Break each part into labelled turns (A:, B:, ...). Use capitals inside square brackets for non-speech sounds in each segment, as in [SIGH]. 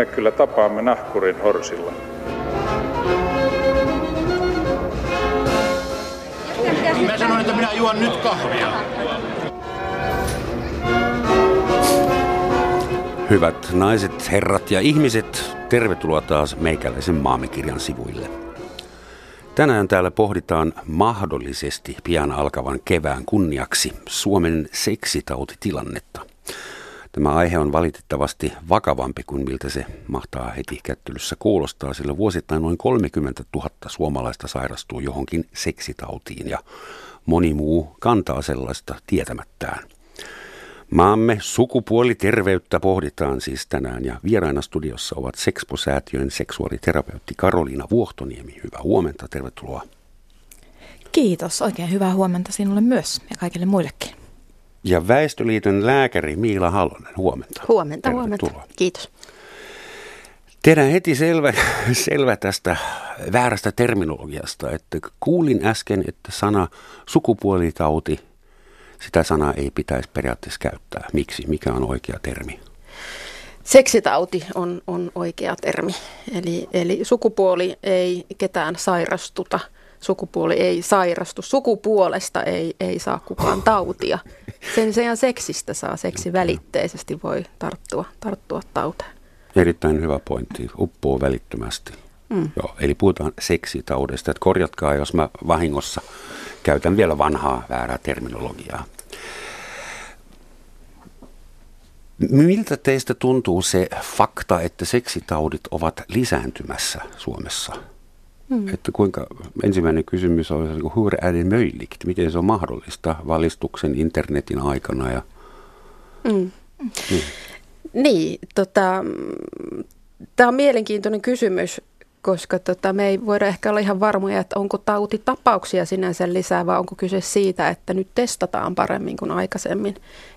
A: me kyllä tapaamme nahkurin horsilla.
B: Mä sanoin, että minä juon nyt kahvia.
C: Hyvät naiset, herrat ja ihmiset, tervetuloa taas meikäläisen maamekirjan sivuille. Tänään täällä pohditaan mahdollisesti pian alkavan kevään kunniaksi Suomen seksitautitilannetta. Tämä aihe on valitettavasti vakavampi kuin miltä se mahtaa heti kättelyssä kuulostaa, sillä vuosittain noin 30 000 suomalaista sairastuu johonkin seksitautiin ja moni muu kantaa sellaista tietämättään. Maamme sukupuoliterveyttä pohditaan siis tänään ja vieraina studiossa ovat Sexpo-säätiön seksuaaliterapeutti Karoliina Vuohtoniemi. Hyvää huomenta, tervetuloa.
D: Kiitos, oikein hyvää huomenta sinulle myös ja kaikille muillekin.
C: Ja Väestöliiton lääkäri Miila Halonen, huomenta.
E: Huomenta, huomenta. Kiitos.
C: Tehdään heti selvä, [LAUGHS] selvä tästä väärästä terminologiasta, että kuulin äsken, että sana sukupuolitauti, sitä sanaa ei pitäisi periaatteessa käyttää. Miksi? Mikä on oikea termi?
E: Seksitauti on, on oikea termi. Eli, eli sukupuoli ei ketään sairastuta – sukupuoli ei sairastu. Sukupuolesta ei, ei saa kukaan tautia. Sen sijaan seksistä saa seksi välitteisesti voi tarttua, tarttua tauteen.
C: Erittäin hyvä pointti. Uppoo välittömästi. Mm. Joo, eli puhutaan seksitaudesta. Että korjatkaa, jos mä vahingossa käytän vielä vanhaa väärää terminologiaa. Miltä teistä tuntuu se fakta, että seksitaudit ovat lisääntymässä Suomessa? Mm. Että kuinka, ensimmäinen kysymys on, niin hur är det möjligt? Miten se on mahdollista valistuksen internetin aikana? Ja,
E: mm. Niin, niin tota, tämä on mielenkiintoinen kysymys, koska tota, me ei voida ehkä olla ihan varmoja, että onko tautitapauksia sinänsä lisää, vai onko kyse siitä, että nyt testataan paremmin kuin aikaisemmin.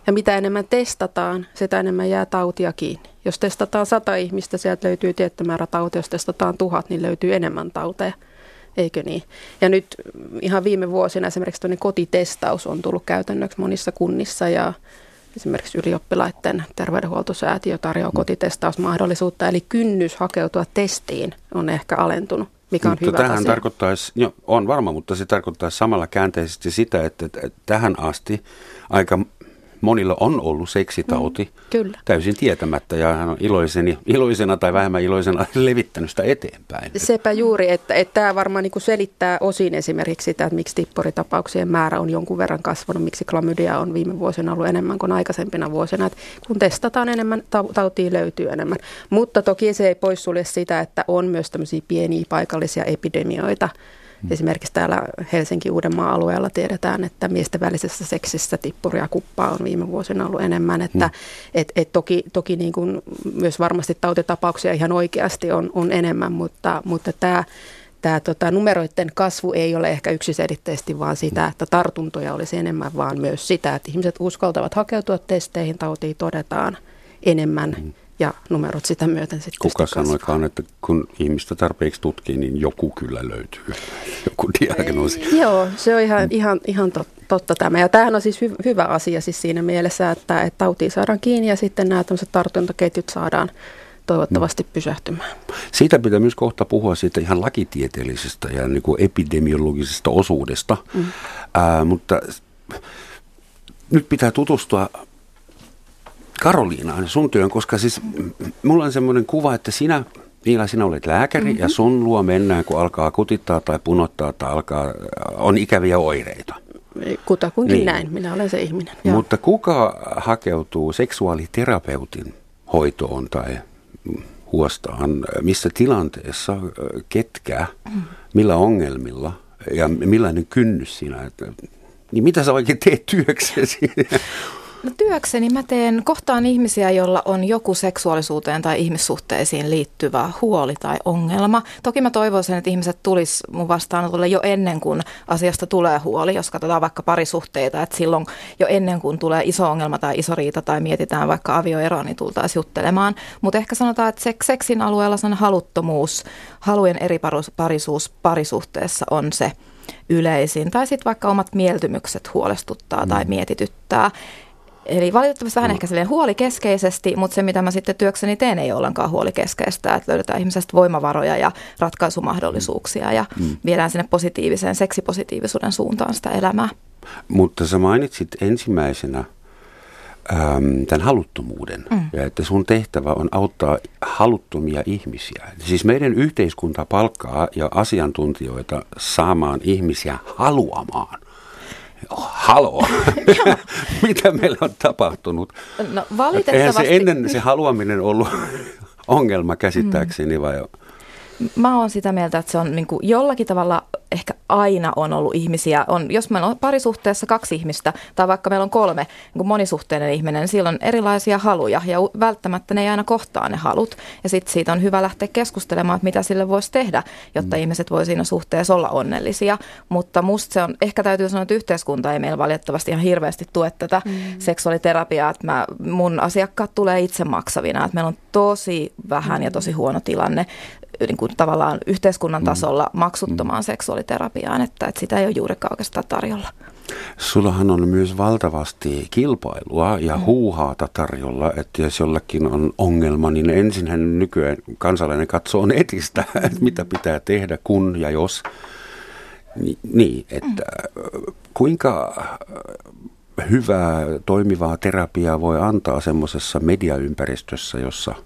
E: Ja mitä enemmän testataan, sitä enemmän jää tautia kiinni. Jos testataan sata ihmistä, sieltä löytyy tietty määrä tautia. Jos testataan tuhat, niin löytyy enemmän tauteja. Eikö niin? Ja nyt ihan viime vuosina esimerkiksi kotitestaus on tullut käytännöksi monissa kunnissa ja esimerkiksi ylioppilaiden terveydenhuoltosäätiö tarjoaa mm. kotitestausmahdollisuutta, eli kynnys hakeutua testiin on ehkä alentunut, mikä on mutta hyvä
C: tähän
E: asia.
C: tarkoittaisi, jo, on varma, mutta se tarkoittaisi samalla käänteisesti sitä, että tähän asti aika monilla on ollut seksitauti mm,
E: kyllä.
C: täysin tietämättä ja hän on iloiseni, iloisena tai vähemmän iloisena [LAUGHS] levittänyt sitä eteenpäin.
E: Sepä juuri, että, että tämä varmaan niin selittää osin esimerkiksi sitä, että miksi tipporitapauksien määrä on jonkun verran kasvanut, miksi klamydia on viime vuosina ollut enemmän kuin aikaisempina vuosina. Että kun testataan enemmän, tautia löytyy enemmän. Mutta toki se ei poissulje sitä, että on myös tämmöisiä pieniä paikallisia epidemioita. Esimerkiksi täällä Helsinki-Uudenmaan alueella tiedetään, että miesten välisessä seksissä tippuria kuppaa on viime vuosina ollut enemmän. Että mm. et, et toki toki niin kuin myös varmasti tautitapauksia ihan oikeasti on, on enemmän, mutta, mutta tämä tämä tota, numeroiden kasvu ei ole ehkä yksiselitteisesti vaan sitä, että tartuntoja olisi enemmän, vaan myös sitä, että ihmiset uskaltavat hakeutua testeihin, tautiin todetaan enemmän. Mm ja numerot sitä myöten sitten
C: Kuka sanoikaan, että kun ihmistä tarpeeksi tutkii, niin joku kyllä löytyy, [LAUGHS] joku diagnoosi.
E: Ei, joo, se on ihan, mm. ihan, ihan totta tämä. Ja tämähän on siis hy, hyvä asia siis siinä mielessä, että, että tautia saadaan kiinni ja sitten nämä tartuntaketjut saadaan toivottavasti mm. pysähtymään.
C: Siitä pitää myös kohta puhua siitä ihan lakitieteellisestä ja niin kuin epidemiologisesta osuudesta, mm. Ää, mutta nyt pitää tutustua Karoliinaan, sun työn, koska siis mulla on semmoinen kuva, että sinä, Niila, sinä olet lääkäri mm-hmm. ja sun luo mennään, kun alkaa kutittaa tai punottaa tai alkaa, on ikäviä oireita.
E: Kutakuinkin niin. näin, minä olen se ihminen.
C: Joo. Mutta kuka hakeutuu seksuaaliterapeutin hoitoon tai huostaan, missä tilanteessa, ketkä, mm. millä ongelmilla ja millainen kynnys siinä, että, niin mitä sä oikein teet työksesi? [LAUGHS]
D: No työkseni mä teen, kohtaan ihmisiä, joilla on joku seksuaalisuuteen tai ihmissuhteisiin liittyvä huoli tai ongelma. Toki mä toivoisin, että ihmiset tulis mun vastaanotolle jo ennen kuin asiasta tulee huoli, jos katsotaan vaikka parisuhteita, että silloin jo ennen kuin tulee iso ongelma tai iso riita tai mietitään vaikka avioeroa, niin tultaisiin juttelemaan. Mutta ehkä sanotaan, että seksin alueella sen haluttomuus, halujen eri parisuus parisuhteessa on se yleisin. Tai sitten vaikka omat mieltymykset huolestuttaa mm. tai mietityttää Eli valitettavasti vähän ehkä sellainen huolikeskeisesti, mutta se mitä mä sitten työkseni teen ei ollenkaan huolikeskeistä, että löydetään ihmisestä voimavaroja ja ratkaisumahdollisuuksia ja mm. viedään sinne positiiviseen seksipositiivisuuden suuntaan sitä elämää.
C: Mutta sä mainitsit ensimmäisenä äm, tämän haluttomuuden mm. ja että sun tehtävä on auttaa haluttomia ihmisiä. Siis meidän yhteiskunta palkkaa ja asiantuntijoita saamaan ihmisiä haluamaan haloo, [LAUGHS] [LAUGHS] mitä meillä on tapahtunut?
D: No valitettavasti.
C: Eihän se ennen se haluaminen ollut [LAUGHS] ongelma käsittääkseni vai
D: Mä oon sitä mieltä, että se on niin kuin jollakin tavalla ehkä aina on ollut ihmisiä. On, jos meillä on parisuhteessa kaksi ihmistä tai vaikka meillä on kolme niin kuin monisuhteinen ihminen, niin silloin on erilaisia haluja ja välttämättä ne ei aina kohtaa ne halut. Ja sitten siitä on hyvä lähteä keskustelemaan, että mitä sille voisi tehdä, jotta mm. ihmiset voi siinä suhteessa olla onnellisia. Mutta musta se on, ehkä täytyy sanoa, että yhteiskunta ei meillä valitettavasti ihan hirveästi tue tätä mm. seksuaaliterapiaa. Että mä, mun asiakkaat tulee itse maksavina, että meillä on tosi vähän mm. ja tosi huono tilanne niin kuin tavallaan yhteiskunnan mm. tasolla maksuttomaan mm. seksuaaliterapiaan, että, että sitä ei ole juurikaan oikeastaan tarjolla.
C: Sullahan on myös valtavasti kilpailua ja mm. huuhaata tarjolla, että jos jollakin on ongelma, niin ensinhän nykyään kansalainen katsoo netistä, [LAUGHS] että mitä pitää tehdä, kun ja jos. Ni, niin, että kuinka hyvää toimivaa terapiaa voi antaa semmoisessa mediaympäristössä, jossa –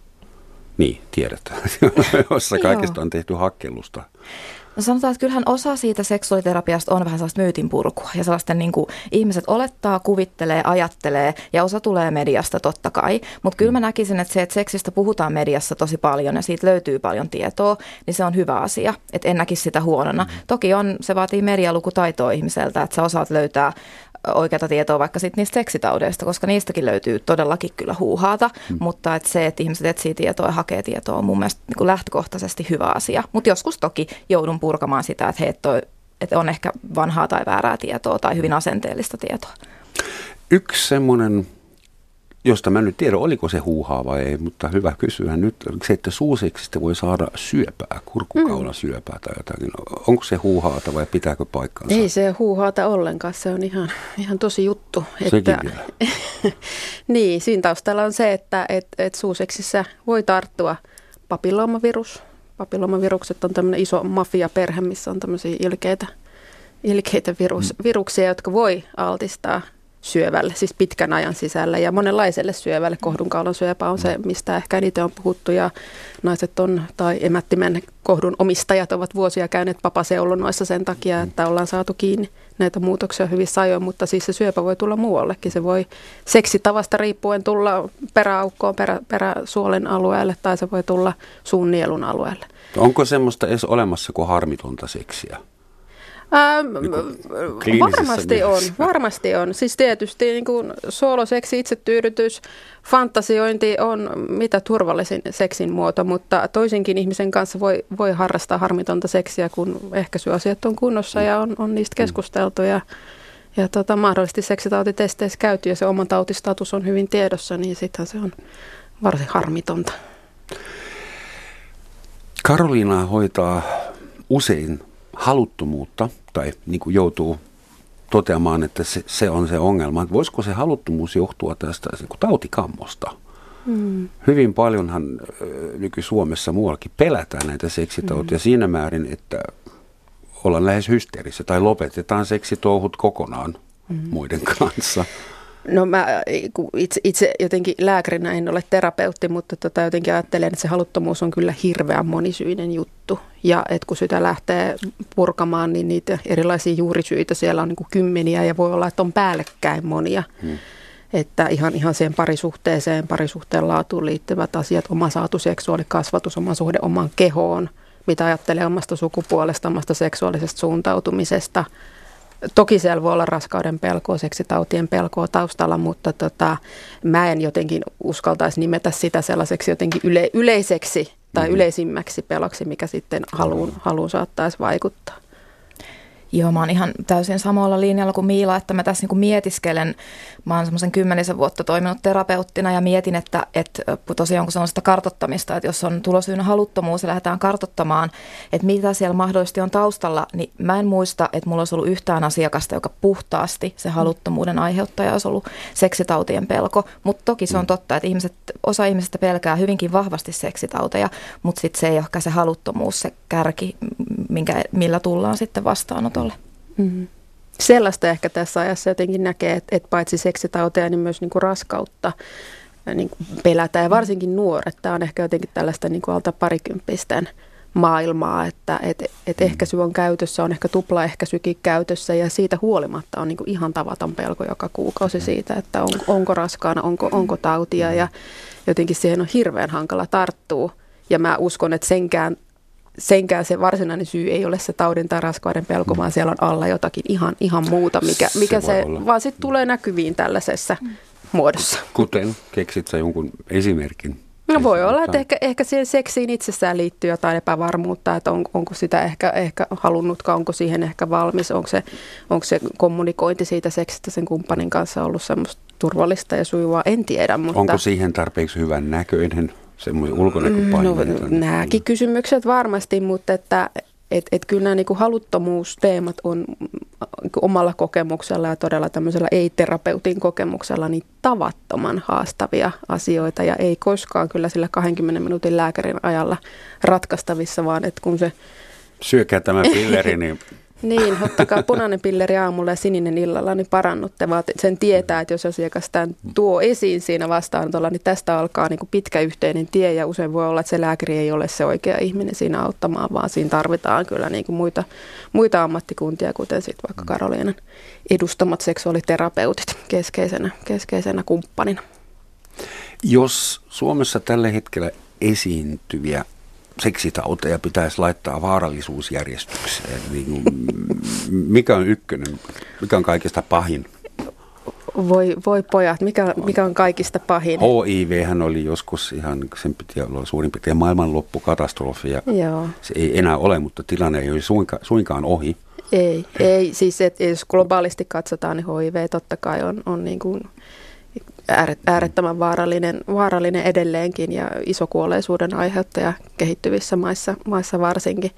C: niin, tiedetään, [LAUGHS] jossa kaikesta on tehty hakkelusta.
D: No sanotaan, että kyllähän osa siitä seksuaaliterapiasta on vähän sellaista myytin purkua ja sellaisten niin kuin, ihmiset olettaa, kuvittelee, ajattelee ja osa tulee mediasta totta kai. Mutta kyllä mä näkisin, että se, että seksistä puhutaan mediassa tosi paljon ja siitä löytyy paljon tietoa, niin se on hyvä asia. Että en näkisi sitä huonona. Mm. Toki on, se vaatii medialukutaitoa ihmiseltä, että sä osaat löytää oikeata tietoa vaikka sit niistä seksitaudeista, koska niistäkin löytyy todellakin kyllä huuhaata, mm. mutta et se, että ihmiset etsii tietoa ja hakee tietoa on mun mielestä niin kuin lähtökohtaisesti hyvä asia. Mutta joskus toki joudun purkamaan sitä, että, he, toi, että on ehkä vanhaa tai väärää tietoa tai hyvin asenteellista tietoa.
C: Yksi semmoinen josta mä nyt tiedän, oliko se huuhaa vai ei, mutta hyvä kysyä nyt. Se, että suuseksista voi saada syöpää, kurkukaulan mm. syöpää tai jotakin. Onko se huuhaata vai pitääkö paikkansa?
E: Ei se huuhaata ollenkaan, se on ihan, ihan tosi juttu.
C: Sekin että, vielä. [LAUGHS]
E: niin, siinä taustalla on se, että et, et suuseksissä voi tarttua papilloomavirus. Papilloomavirukset on tämmöinen iso mafiaperhe, missä on tämmöisiä ilkeitä, ilkeitä virus, mm. viruksia, jotka voi altistaa – syövälle, siis pitkän ajan sisällä ja monenlaiselle syövälle. Kohdunkaulan syöpä on se, mistä ehkä eniten on puhuttu ja naiset on, tai emättimen kohdun omistajat ovat vuosia käyneet papaseulonoissa sen takia, että ollaan saatu kiinni näitä muutoksia hyvissä ajoin, mutta siis se syöpä voi tulla muuallekin. Se voi seksitavasta riippuen tulla peräaukkoon, perä, peräsuolen alueelle tai se voi tulla suun nielun alueelle.
C: Onko semmoista edes olemassa kuin harmitonta seksiä?
E: Ähm, niin varmasti mielessä. on, varmasti on. Siis tietysti niin kuin sooloseksi, itsetyydytys, fantasiointi on mitä turvallisin seksin muoto, mutta toisinkin ihmisen kanssa voi, voi harrastaa harmitonta seksiä, kun ehkäisyasiat on kunnossa ja on, on niistä mm. keskusteltu ja, ja tota, mahdollisesti seksitautitesteissä käyty ja se oma tautistatus on hyvin tiedossa, niin sittenhän se on varsin harmitonta.
C: Karoliina hoitaa usein haluttomuutta tai niin kuin joutuu toteamaan, että se, se on se ongelma. Että voisiko se haluttomuus johtua tästä niin kuin tautikammosta? Mm. Hyvin paljonhan nyky-Suomessa muuallakin pelätään näitä seksitautia mm. siinä määrin, että ollaan lähes hysteerissä tai lopetetaan seksitouhut kokonaan mm. muiden kanssa.
E: No mä itse, itse jotenkin lääkärinä en ole terapeutti, mutta tota jotenkin ajattelen, että se haluttomuus on kyllä hirveän monisyinen juttu. Ja että kun sitä lähtee purkamaan, niin niitä erilaisia juurisyitä siellä on niin kuin kymmeniä ja voi olla, että on päällekkäin monia. Hmm. Että ihan, ihan siihen parisuhteeseen, parisuhteen laatuun liittyvät asiat, oma saatu seksuaalikasvatus, oma suhde omaan kehoon, mitä ajattelee omasta sukupuolesta, omasta seksuaalisesta suuntautumisesta – Toki siellä voi olla raskauden pelkoa, seksitautien pelkoa taustalla, mutta tota, mä en jotenkin uskaltaisi nimetä sitä sellaiseksi jotenkin yle, yleiseksi tai mm-hmm. yleisimmäksi peloksi, mikä sitten haluun, haluun saattaisi vaikuttaa.
D: Joo, mä oon ihan täysin samalla linjalla kuin Miila, että mä tässä niin mietiskelen. Mä oon semmoisen kymmenisen vuotta toiminut terapeuttina ja mietin, että, että tosiaan kun se on sitä kartottamista, että jos on tulosyynä haluttomuus ja lähdetään kartottamaan, että mitä siellä mahdollisesti on taustalla, niin mä en muista, että mulla olisi ollut yhtään asiakasta, joka puhtaasti se haluttomuuden aiheuttaja olisi ollut seksitautien pelko. Mutta toki se on totta, että ihmiset, osa ihmisistä pelkää hyvinkin vahvasti seksitauteja, mutta sitten se ei ole ehkä se haluttomuus, se kärki, minkä, millä tullaan sitten vastaanotolle. Mm-hmm.
E: Sellaista ehkä tässä ajassa jotenkin näkee, että, että paitsi seksitauteja, niin myös niin kuin raskautta niin kuin pelätään. Ja varsinkin nuoret. Tämä on ehkä jotenkin tällaista niin kuin alta parikymppisten maailmaa, että et, et ehkäisy on käytössä, on ehkä tuplaehkäisykin käytössä ja siitä huolimatta on niin kuin ihan tavaton pelko joka kuukausi siitä, että on, onko raskaana, onko, onko tautia ja jotenkin siihen on hirveän hankala tarttua. Ja mä uskon, että senkään senkään se varsinainen syy ei ole se taudin tai raskauden pelko, mm. vaan siellä on alla jotakin ihan, ihan muuta, mikä, mikä se, se vaan sitten tulee näkyviin tällaisessa mm. muodossa.
C: Kuten, keksit sä jonkun esimerkin?
E: No voi olla, että ehkä, ehkä siihen seksiin itsessään liittyy jotain epävarmuutta, että on, onko sitä ehkä, ehkä halunnutkaan, onko siihen ehkä valmis, onko se, onko se kommunikointi siitä seksistä sen kumppanin kanssa ollut semmoista turvallista ja sujuvaa, en tiedä. Mutta...
C: Onko siihen tarpeeksi hyvän näköinen semmoinen ulkonäköpaine?
E: No, nämäkin kysymykset varmasti, mutta että et, et kyllä nämä niinku haluttomuusteemat on niinku omalla kokemuksella ja todella tämmöisellä ei-terapeutin kokemuksella niin tavattoman haastavia asioita ja ei koskaan kyllä sillä 20 minuutin lääkärin ajalla ratkaistavissa, vaan että kun se...
C: Syökää tämä pilleri, niin [LAUGHS]
E: niin, ottakaa punainen pilleri aamulla ja sininen illalla, niin parannutte, vaan sen tietää, että jos asiakas tämän tuo esiin siinä vastaanotolla, niin tästä alkaa niin kuin pitkä yhteinen tie. Ja usein voi olla, että se lääkäri ei ole se oikea ihminen siinä auttamaan, vaan siinä tarvitaan kyllä niin kuin muita, muita ammattikuntia, kuten sitten vaikka Karoliinan edustamat seksuaaliterapeutit keskeisenä, keskeisenä kumppanina.
C: Jos Suomessa tällä hetkellä esiintyviä seksitauteja pitäisi laittaa vaarallisuusjärjestykseen. Niin mikä on ykkönen? Mikä on kaikista pahin?
E: Voi, voi pojat, mikä, mikä on kaikista pahin?
C: HIV hän oli joskus ihan, sen piti olla suurin piirtein maailmanloppukatastrofi ja Joo. se ei enää ole, mutta tilanne ei ole suinkaan, suinkaan ohi.
E: Ei, ei siis et, jos globaalisti katsotaan, niin HIV totta kai on, on niin kuin äärettömän vaarallinen, vaarallinen edelleenkin ja iso kuolleisuuden aiheuttaja kehittyvissä maissa, maissa varsinkin.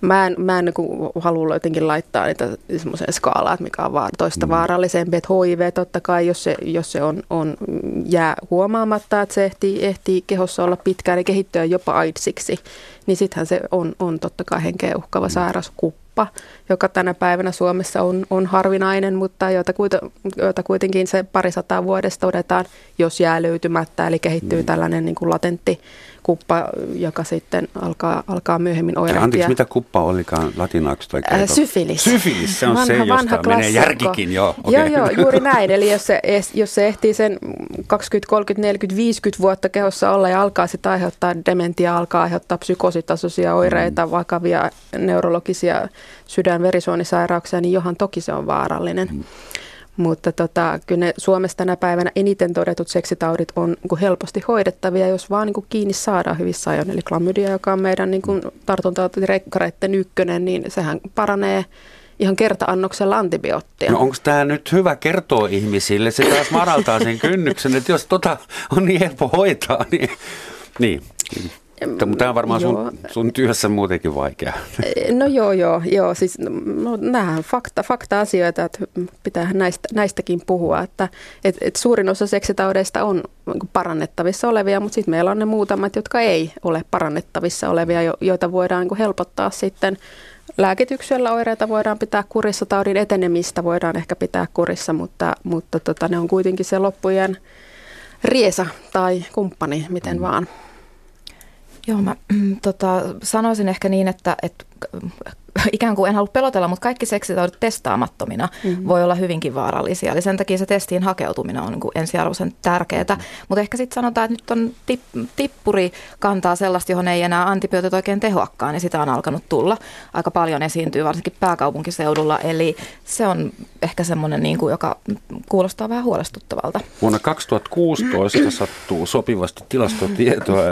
E: Mä en, mä en niin halua jotenkin laittaa niitä semmoiseen skaalaan, mikä on vaan toista mm. vaarallisempi. Että HIV totta kai, jos se, jos se on, on, jää huomaamatta, että se ehtii, ehtii kehossa olla pitkään ja kehittyä jopa AIDSiksi, niin sittenhän se on, on totta kai henkeä uhkava mm. sairaus, kuppa, joka tänä päivänä Suomessa on, on harvinainen, mutta jota, jota kuitenkin se parisataa vuodesta todetaan, jos jää löytymättä, eli kehittyy mm. tällainen niin kuin latentti kuppa, joka sitten alkaa, alkaa myöhemmin oirehtia.
C: Anteeksi, mitä kuppa olikaan latinaksi? Tai
E: äh, syfilis.
C: Syfilis, se on vanha, se, josta vanha menee järkikin jo.
E: Okay. Joo, joo, juuri näin. Eli jos se, jos se ehtii sen 20, 30, 40, 50 vuotta kehossa olla ja alkaa sitten aiheuttaa dementia, alkaa aiheuttaa psykositasoisia oireita, mm. vakavia neurologisia sydän-verisuonisairauksia, niin johan toki se on vaarallinen. Mm. Mutta tota, kyllä ne Suomessa tänä päivänä eniten todetut seksitaudit on niin helposti hoidettavia, jos vaan niin kiinni saadaan hyvissä ajoin. Eli klamydia, joka on meidän niin tartuntatautirekkareiden ykkönen, niin sehän paranee ihan kerta-annoksella antibioottia.
C: No onko tämä nyt hyvä kertoa ihmisille? Se taas madaltaa sen [LAUGHS] kynnyksen, että jos tota on niin helppo hoitaa, niin... niin. Mutta tämä on varmaan sun, sun työssä muutenkin vaikea.
E: No joo, joo, joo. Siis, no, nämä on fakta, fakta-asioita, että pitää näistä, näistäkin puhua. Että, et, et suurin osa seksitaudeista on niinku parannettavissa olevia, mutta sitten meillä on ne muutamat, jotka ei ole parannettavissa olevia, joita voidaan niin helpottaa sitten lääkityksellä oireita voidaan pitää kurissa, taudin etenemistä voidaan ehkä pitää kurissa, mutta, mutta tota, ne on kuitenkin se loppujen riesa tai kumppani, miten mm. vaan.
D: Joo, mä tota, sanoisin ehkä niin, että, että ikään kuin en halua pelotella, mutta kaikki seksitaudit testaamattomina mm-hmm. voi olla hyvinkin vaarallisia. Eli sen takia se testiin hakeutuminen on niin kuin ensiarvoisen tärkeää. Mm-hmm. Mutta ehkä sitten sanotaan, että nyt on tip, tippuri kantaa sellaista, johon ei enää antibiootit oikein tehoakaan, niin sitä on alkanut tulla. Aika paljon esiintyy, varsinkin pääkaupunkiseudulla. Eli se on ehkä semmoinen, niin kuin, joka kuulostaa vähän huolestuttavalta.
C: Vuonna 2016 [CLEARS THROAT] sattuu sopivasti tilastotietoa.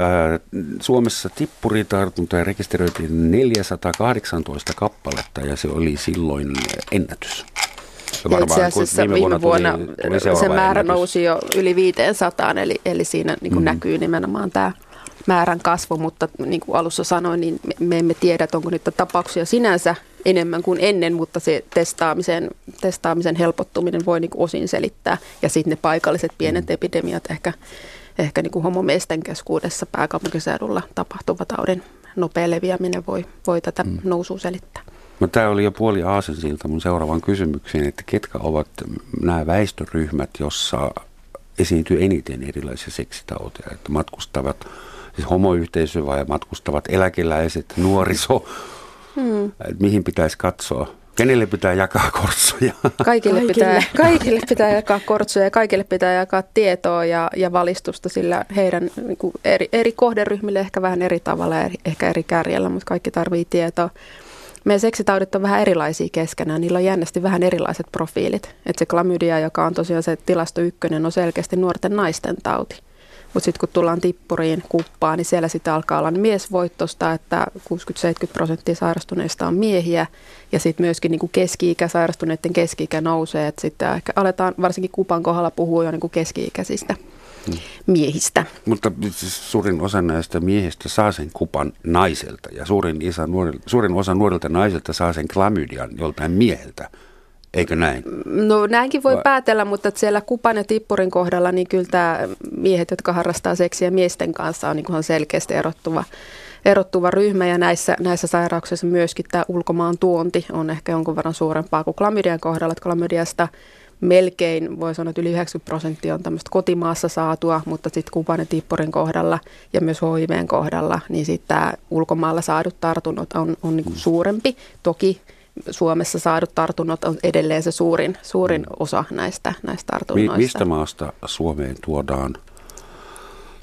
C: Suomessa tippuritartuntoja rekisteröitiin 418 15 kappaletta ja se oli silloin ennätys.
E: Ja itse asiassa viime, viime vuonna, tuli, tuli se määrä ennätys. nousi jo yli 500, eli, eli siinä niin kuin mm. näkyy nimenomaan tämä määrän kasvu, mutta niin kuin alussa sanoin, niin me emme tiedä, onko niitä tapauksia sinänsä enemmän kuin ennen, mutta se testaamisen, testaamisen helpottuminen voi niin kuin osin selittää. Ja sitten ne paikalliset pienet mm. epidemiat ehkä, ehkä niin kuin homomiesten keskuudessa pääkaupunkiseudulla tapahtuva taudin nopea leviäminen voi, voi tätä mm. nousua selittää.
C: No, tämä oli jo puoli aasensilta mun seuraavan kysymykseen, että ketkä ovat nämä väestöryhmät, jossa esiintyy eniten erilaisia seksitauteja, että matkustavat siis homoyhteisö vai matkustavat eläkeläiset, nuoriso, hmm. mihin pitäisi katsoa? Kenelle pitää jakaa kortsoja?
E: Kaikille, kaikille. Pitää, kaikille pitää jakaa kortsoja ja kaikille pitää jakaa tietoa ja, ja valistusta, sillä heidän niin kuin eri, eri kohderyhmille ehkä vähän eri tavalla ja ehkä eri kärjellä, mutta kaikki tarvii tietoa. Meidän seksitaudit on vähän erilaisia keskenään, niillä on jännästi vähän erilaiset profiilit. Et se klamydia, joka on tosiaan se tilasto ykkönen, on selkeästi nuorten naisten tauti. Mutta sitten kun tullaan tippuriin kuppaan, niin siellä sitten alkaa olla miesvoittosta, että 60-70 prosenttia sairastuneista on miehiä. Ja sitten myöskin niin kuin keski-ikä, sairastuneiden keski-ikä nousee. Että sitten ehkä aletaan varsinkin kupan kohdalla puhua jo niin kuin keski-ikäisistä hmm. miehistä.
C: Mutta suurin osa näistä miehistä saa sen kupan naiselta ja suurin, isä, nuori, suurin osa nuorilta naisilta saa sen klamydian joltain mieheltä. Eikö näin?
E: No näinkin voi Vai? päätellä, mutta siellä kupan ja tippurin kohdalla niin kyllä tämä miehet, jotka harrastaa seksiä miesten kanssa on niin selkeästi erottuva, erottuva ryhmä ja näissä, näissä sairauksissa myöskin tämä ulkomaan tuonti on ehkä jonkun verran suurempaa kuin klamydian kohdalla. Että klamydiasta melkein, voi sanoa, että yli 90 prosenttia on tämmöistä kotimaassa saatua, mutta sitten kupan ja tippurin kohdalla ja myös HIVn kohdalla, niin sitten tämä ulkomailla saadut tartunnot on, on niin suurempi. Toki Suomessa saadut tartunnot on edelleen se suurin, suurin mm. osa näistä, näistä tartunnoista.
C: Mi- mistä maasta Suomeen tuodaan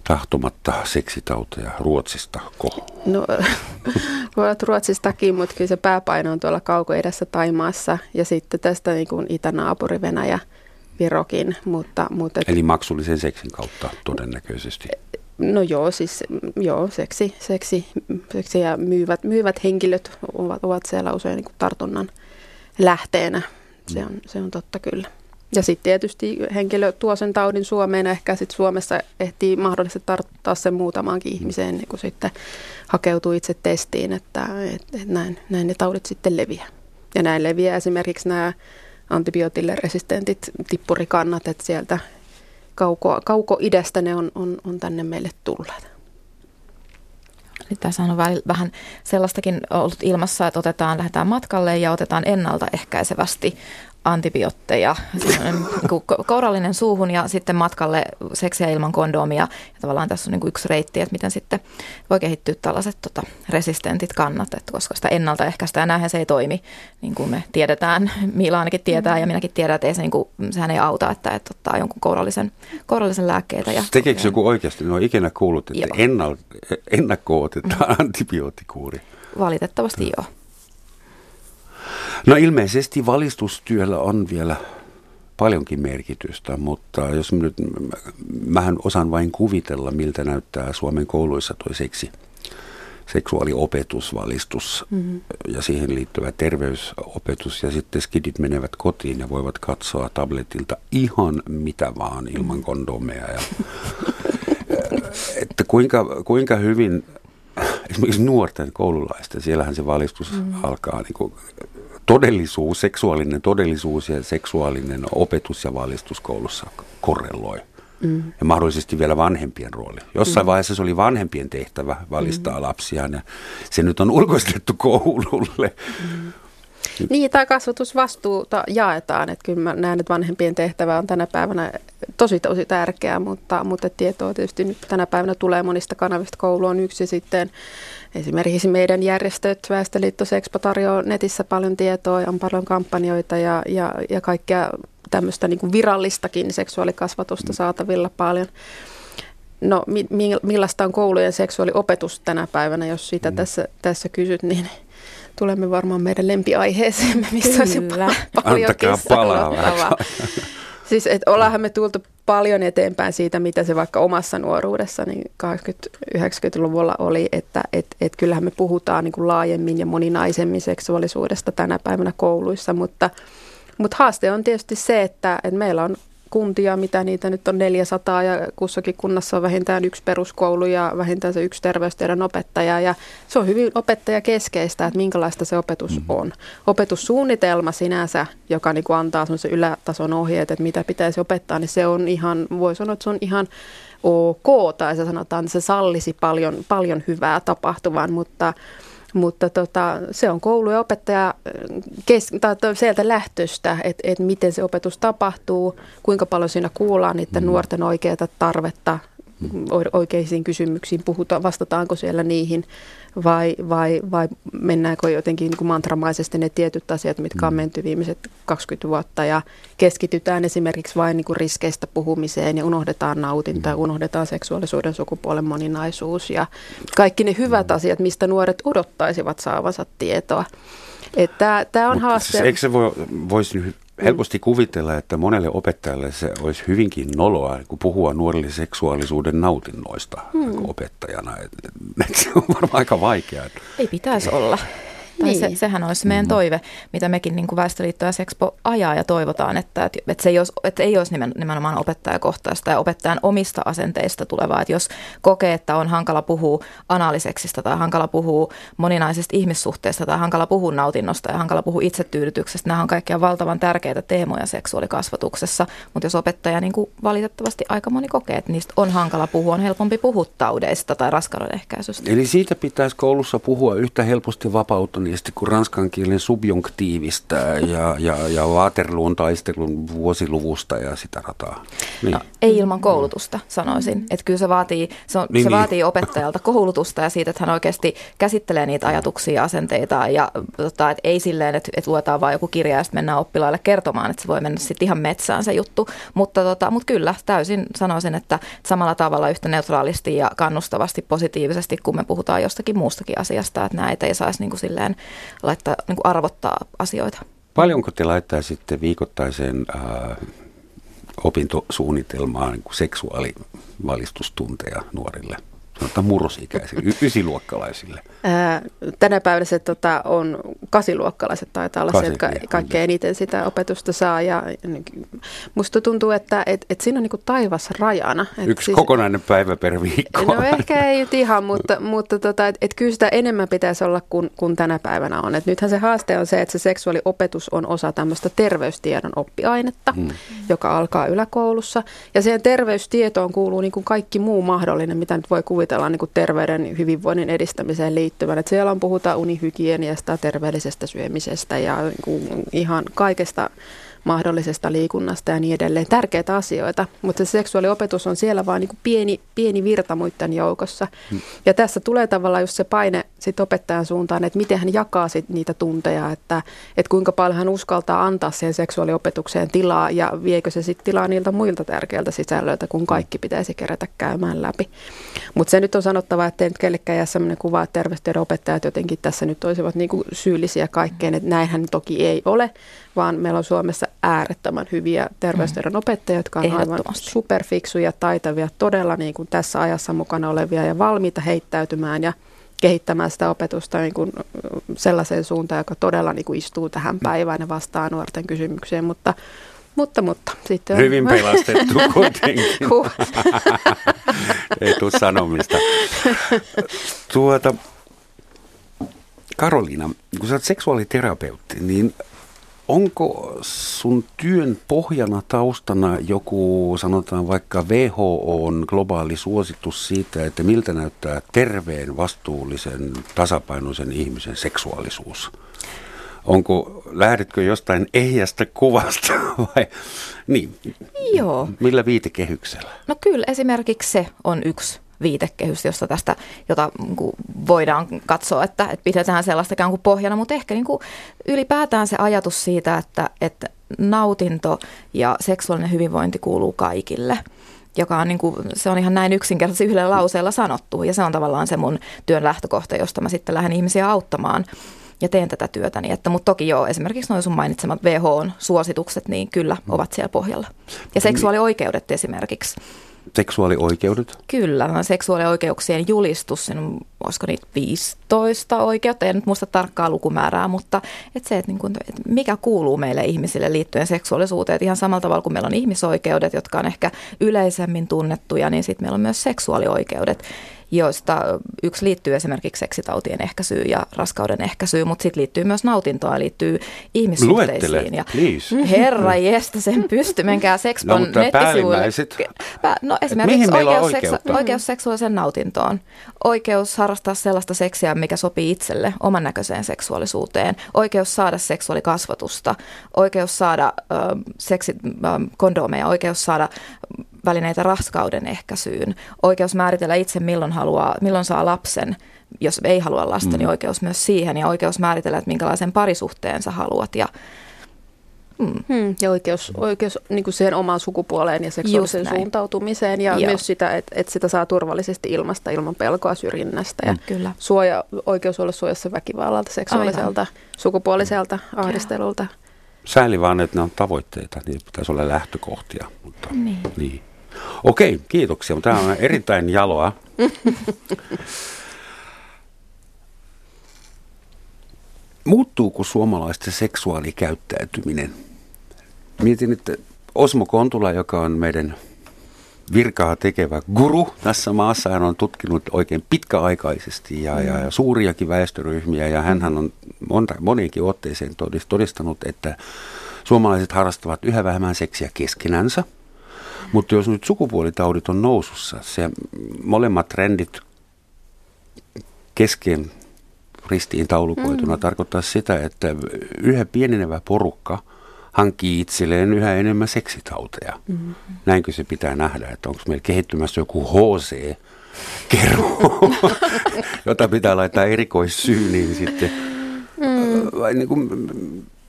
C: tahtomatta seksitauteja Ruotsista ko?
E: No, [LAUGHS] voivat Ruotsistakin, mutta kyllä se pääpaino on tuolla kaukoidässä Taimaassa ja sitten tästä niin kuin itänaapuri Venäjä, Virokin. Mutta, mutta,
C: Eli maksullisen seksin kautta todennäköisesti.
E: No joo, siis joo, seksi, seksi, seksi ja myyvät, myyvät henkilöt ovat, ovat siellä usein niin tartunnan lähteenä. Se on, se on totta kyllä. Ja sitten tietysti henkilö tuo sen taudin Suomeen, ehkä sitten Suomessa ehtii mahdollisesti tartuttaa sen muutamaankin ihmiseen ennen kuin sitten hakeutuu itse testiin, että et, et näin, näin ne taudit sitten leviää. Ja näin leviää esimerkiksi nämä antibiootille resistentit tippurikannat, että sieltä kauko, kauko-idästä ne on, on, on tänne meille tulleet.
D: Eli tässä on vähän sellaistakin ollut ilmassa, että otetaan, lähdetään matkalle ja otetaan ennaltaehkäisevästi antibiootteja, niin kourallinen suuhun ja sitten matkalle seksiä ilman kondomia. Ja tavallaan tässä on niin kuin yksi reitti, että miten sitten voi kehittyä tällaiset tota, resistentit kannat, että koska sitä ennaltaehkäistä ja näinhän se ei toimi, niin kuin me tiedetään, [LAUGHS] Miila ainakin tietää ja minäkin tiedän, että ei se, niin kuin, sehän ei auta, että, että ottaa jonkun kourallisen, kourallisen lääkkeitä. Ja,
C: Tekeekö joku oikeasti, no ikinä kuullut, että ennal, ennakko otetaan mm. [LAUGHS] antibioottikuuri?
D: Valitettavasti joo.
C: No ilmeisesti valistustyöllä on vielä paljonkin merkitystä, mutta jos mä nyt, mähän osaan vain kuvitella, miltä näyttää Suomen kouluissa tuo seksi, seksuaaliopetus, valistus mm-hmm. ja siihen liittyvä terveysopetus ja sitten skidit menevät kotiin ja voivat katsoa tabletilta ihan mitä vaan ilman kondomeja. Ja, [LAUGHS] että kuinka, kuinka hyvin esimerkiksi nuorten koululaisten, siellähän se valistus mm-hmm. alkaa niin kuin todellisuus, seksuaalinen todellisuus ja seksuaalinen opetus ja valistus koulussa korreloi. Mm. Ja mahdollisesti vielä vanhempien rooli. Jossain mm. vaiheessa se oli vanhempien tehtävä valistaa mm. lapsiaan ja se nyt on ulkoistettu koululle. Mm.
E: Niin, tämä kasvatusvastuuta jaetaan. Että kyllä mä näen, että vanhempien tehtävä on tänä päivänä tosi tosi tärkeää, mutta, mutta tietoa tietysti nyt tänä päivänä tulee monista kanavista. Koulu on yksi sitten Esimerkiksi meidän järjestöt, Väestöliitto Sexpo tarjoaa netissä paljon tietoa ja on paljon kampanjoita ja, ja, ja kaikkea tämmöistä niin virallistakin seksuaalikasvatusta saatavilla paljon. No mi, millaista on koulujen seksuaaliopetus tänä päivänä, jos sitä mm. tässä, tässä kysyt, niin tulemme varmaan meidän lempiaiheeseen, missä Kyllä. olisi paljon
C: Antakaa palaa
E: Siis että ollaanhan me tultu paljon eteenpäin siitä, mitä se vaikka omassa nuoruudessa niin 80-90-luvulla oli, että et, et kyllähän me puhutaan niin kuin laajemmin ja moninaisemmin seksuaalisuudesta tänä päivänä kouluissa, mutta, mutta haaste on tietysti se, että, että meillä on kuntia, mitä niitä nyt on 400 ja kussakin kunnassa on vähintään yksi peruskoulu ja vähintään se yksi terveystiedon opettaja ja se on hyvin opettajakeskeistä, että minkälaista se opetus mm-hmm. on. Opetussuunnitelma sinänsä, joka niin kuin antaa se ylätason ohjeet, että mitä pitäisi opettaa, niin se on ihan, voi sanoa, että se on ihan ok, tai se sanotaan, että se sallisi paljon, paljon hyvää tapahtuvan, mutta mutta tota, se on koulu ja opettaja kes, tai sieltä lähtöstä, että et miten se opetus tapahtuu, kuinka paljon siinä kuullaan niiden mm. nuorten oikeaa tarvetta, oikeisiin kysymyksiin, puhutaan, vastataanko siellä niihin vai, vai, vai mennäänkö jotenkin niin kuin mantramaisesti ne tietyt asiat, mitkä on mm. menty viimeiset 20 vuotta ja keskitytään esimerkiksi vain niin kuin riskeistä puhumiseen ja unohdetaan nautinta ja mm. unohdetaan seksuaalisuuden sukupuolen moninaisuus ja kaikki ne hyvät mm. asiat, mistä nuoret odottaisivat saavansa tietoa. Tämä on Mutta haaste. Siis
C: eikö se voi, voisi helposti kuvitella, että monelle opettajalle se olisi hyvinkin noloa kun puhua nuorille seksuaalisuuden nautinnoista hmm. opettajana. Et, et, se on varmaan aika vaikeaa.
D: Ei pitäisi olla. Tai niin. se, sehän olisi meidän mm. toive, mitä mekin niin kuin Väestöliitto ja Sexpo ajaa ja toivotaan, että, että, se ei olisi, että ei olisi nimenomaan opettajakohtaista ja opettajan omista asenteista tulevaa. Että jos kokee, että on hankala puhua analiseksista tai hankala puhua moninaisesta ihmissuhteesta tai hankala puhua nautinnosta ja hankala puhua itsetyydytyksestä, nämä on kaikkia valtavan tärkeitä teemoja seksuaalikasvatuksessa, mutta jos opettaja niin kuin valitettavasti aika moni kokee, että niistä on hankala puhua, on helpompi puhua taudeista tai raskauden ehkäisystä.
C: Eli siitä pitäisi koulussa puhua yhtä helposti vapautta niistä kuin ranskan kielen subjunktiivista ja, ja, ja Waterloon taistelun vuosiluvusta ja sitä rataa.
D: Niin. No, ei ilman koulutusta, sanoisin. Että kyllä se vaatii, se, on, niin, se niin. vaatii opettajalta koulutusta ja siitä, että hän oikeasti käsittelee niitä ajatuksia ja asenteita. Ja tota, että ei silleen, että, että luetaan vaan joku kirja ja sitten mennään oppilaille kertomaan, että se voi mennä sitten ihan metsään se juttu. Mutta, tota, mutta kyllä, täysin sanoisin, että samalla tavalla yhtä neutraalisti ja kannustavasti positiivisesti, kun me puhutaan jostakin muustakin asiasta, että näitä ei saisi niin kuin silleen laittaa, niin kuin arvottaa asioita.
C: Paljonko te laittaisitte viikoittaiseen äh, opintosuunnitelmaan niin seksuaalivalistustunteja nuorille? Sanotaan murrosikäisille, y- ysiluokkalaisille?
E: Ää, tänä päivänä se tota, on kasiluokkalaiset taitaa olla se, jotka kaikkein eniten sitä opetusta saa. Ja, musta tuntuu, että et, et siinä on niinku taivas rajana.
C: Et Yksi siis, kokonainen päivä per viikko.
E: No ehkä ei nyt ihan, mutta, mutta tota, et, et kyllä sitä enemmän pitäisi olla kuin, kuin tänä päivänä on. Et nythän se haaste on se, että se seksuaaliopetus on osa tämmöistä terveystiedon oppiainetta, hmm. joka alkaa yläkoulussa. Ja siihen terveystietoon kuuluu niin kuin kaikki muu mahdollinen, mitä nyt voi kuvitella kuvitellaan niin kuin terveyden hyvinvoinnin edistämiseen liittyvän. Että siellä on puhutaan unihygieniasta, terveellisestä syömisestä ja niin kuin ihan kaikesta mahdollisesta liikunnasta ja niin edelleen. Tärkeitä asioita, mutta se seksuaaliopetus on siellä vain niin kuin pieni, pieni virta muiden joukossa. Hmm. Ja tässä tulee tavallaan just se paine sit opettajan suuntaan, että miten hän jakaa sit niitä tunteja, että, että kuinka paljon hän uskaltaa antaa siihen seksuaaliopetukseen tilaa ja viekö se sitten tilaa niiltä muilta tärkeiltä sisällöiltä, kun kaikki pitäisi kerätä käymään läpi. Mutta se nyt on sanottava, että ei nyt kellekään jää sellainen kuva, että terveystiedon opettajat jotenkin tässä nyt olisivat niin kuin syyllisiä kaikkeen, että näinhän toki ei ole, vaan meillä on Suomessa äärettömän hyviä terveystiedon opettajia, jotka on aivan superfiksuja, taitavia, todella niin kuin tässä ajassa mukana olevia ja valmiita heittäytymään ja kehittämään sitä opetusta niin kuin sellaiseen suuntaan, joka todella niin kuin istuu tähän päivään ja vastaa nuorten kysymykseen, mutta mutta, mutta. Sitten
C: on... Hyvin pelastettu [LAUGHS] kuitenkin. Ei tule sanomista. Tuota, Karoliina, kun sä oot seksuaaliterapeutti, niin Onko sun työn pohjana taustana joku, sanotaan vaikka WHOn globaali suositus siitä, että miltä näyttää terveen, vastuullisen, tasapainoisen ihmisen seksuaalisuus? Onko, lähdetkö jostain ehjästä kuvasta [LAUGHS] vai niin?
D: Joo.
C: Millä viitekehyksellä?
D: No kyllä, esimerkiksi se on yksi viitekehys, josta tästä, jota niin voidaan katsoa, että, että pidetään sellaista ikään kuin pohjana, mutta ehkä niin kuin ylipäätään se ajatus siitä, että, että nautinto ja seksuaalinen hyvinvointi kuuluu kaikille joka on, niin kuin, se on ihan näin yksinkertaisesti yhdellä lauseella sanottu ja se on tavallaan se mun työn lähtökohta, josta mä sitten lähden ihmisiä auttamaan ja teen tätä työtäni. Että, mutta toki joo, esimerkiksi noin sun mainitsemat WHO-suositukset, niin kyllä ovat siellä pohjalla. Ja seksuaalioikeudet esimerkiksi
C: seksuaalioikeudet?
D: Kyllä, no seksuaalioikeuksien julistus, sen on, olisiko niitä 15 oikeutta, en nyt muista tarkkaa lukumäärää, mutta et se, että, niin että mikä kuuluu meille ihmisille liittyen seksuaalisuuteen, että ihan samalla tavalla kuin meillä on ihmisoikeudet, jotka on ehkä yleisemmin tunnettuja, niin sitten meillä on myös seksuaalioikeudet joista yksi liittyy esimerkiksi seksitautien ehkäisyyn ja raskauden ehkäisyyn, mutta sitten liittyy myös nautintoa, liittyy ihmissuhteisiin.
C: Luettele, ja please.
D: Herra jestä, sen pysty, menkää Sexpon no, nettisivuille. No esimerkiksi oikeus, seksu- oikeus seksuaaliseen nautintoon, oikeus harrastaa sellaista seksiä, mikä sopii itselle, oman näköiseen seksuaalisuuteen, oikeus saada seksuaalikasvatusta, oikeus saada äh, seksi, äh, kondomeja, oikeus saada välineitä raskauden ehkäisyyn, oikeus määritellä itse milloin haluaa, milloin saa lapsen, jos ei halua lasta, niin mm. niin oikeus myös siihen ja oikeus määritellä, että minkälaisen parisuhteen sä haluat ja
E: Mm. Hmm, ja oikeus, oikeus niin kuin siihen omaan sukupuoleen ja seksuaaliseen suuntautumiseen ja Joo. myös sitä, että, että sitä saa turvallisesti ilmasta ilman pelkoa syrjinnästä. Ja mm. Kyllä. Suoja, oikeus olla suojassa väkivallalta, seksuaaliselta, Aivan. sukupuoliselta ahdistelulta.
C: Sääli vaan, että ne on tavoitteita, niin pitäisi olla lähtökohtia. Mutta, niin. niin. Okei, kiitoksia. Tämä on erittäin jaloa. Muuttuuko suomalaisten seksuaalikäyttäytyminen? Mietin, että Osmo Kontula, joka on meidän virkaa tekevä guru tässä maassa. Hän on tutkinut oikein pitkäaikaisesti ja, ja, ja suuriakin väestöryhmiä ja hän on monta, moniinkin otteeseen todistanut, että suomalaiset harrastavat yhä vähemmän seksiä keskenänsä. Mutta jos nyt sukupuolitaudit on nousussa, se molemmat trendit kesken ristiin taulukoituna mm. tarkoittaa sitä, että yhä pienenevä porukka hankkii itselleen yhä enemmän seksitauteja. Mm. Näinkö se pitää nähdä, että onko meillä kehittymässä joku HC, kerro, [LAUGHS] jota pitää laittaa erikoissyyniin sitten. Mm. Vai niin kuin,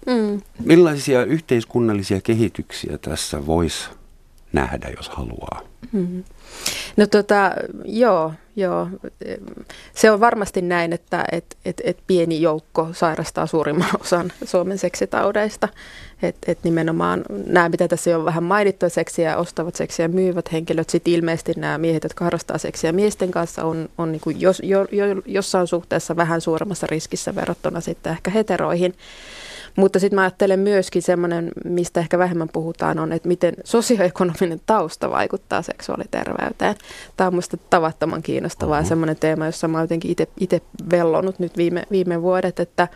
C: mm. Millaisia yhteiskunnallisia kehityksiä tässä voisi nähdä, jos haluaa.
E: Mm-hmm. No tota, joo, joo. Se on varmasti näin, että et, et, et pieni joukko sairastaa suurimman [LAUGHS] osan Suomen seksitaudeista. Että et nimenomaan nämä, mitä tässä on vähän mainittu, seksiä ostavat seksiä myyvät henkilöt, sitten ilmeisesti nämä miehet, jotka harrastaa seksiä miesten kanssa, on, on niin kuin jos, jo, jo, jossain suhteessa vähän suuremmassa riskissä verrattuna sitten ehkä heteroihin. Mutta sitten mä ajattelen myöskin semmoinen, mistä ehkä vähemmän puhutaan, on, että miten sosioekonominen tausta vaikuttaa seksuaaliterveyteen. Tämä on minusta tavattoman kiinnostavaa uh-huh. semmoinen teema, jossa mä jotenkin itse vellonut nyt viime, viime vuodet, että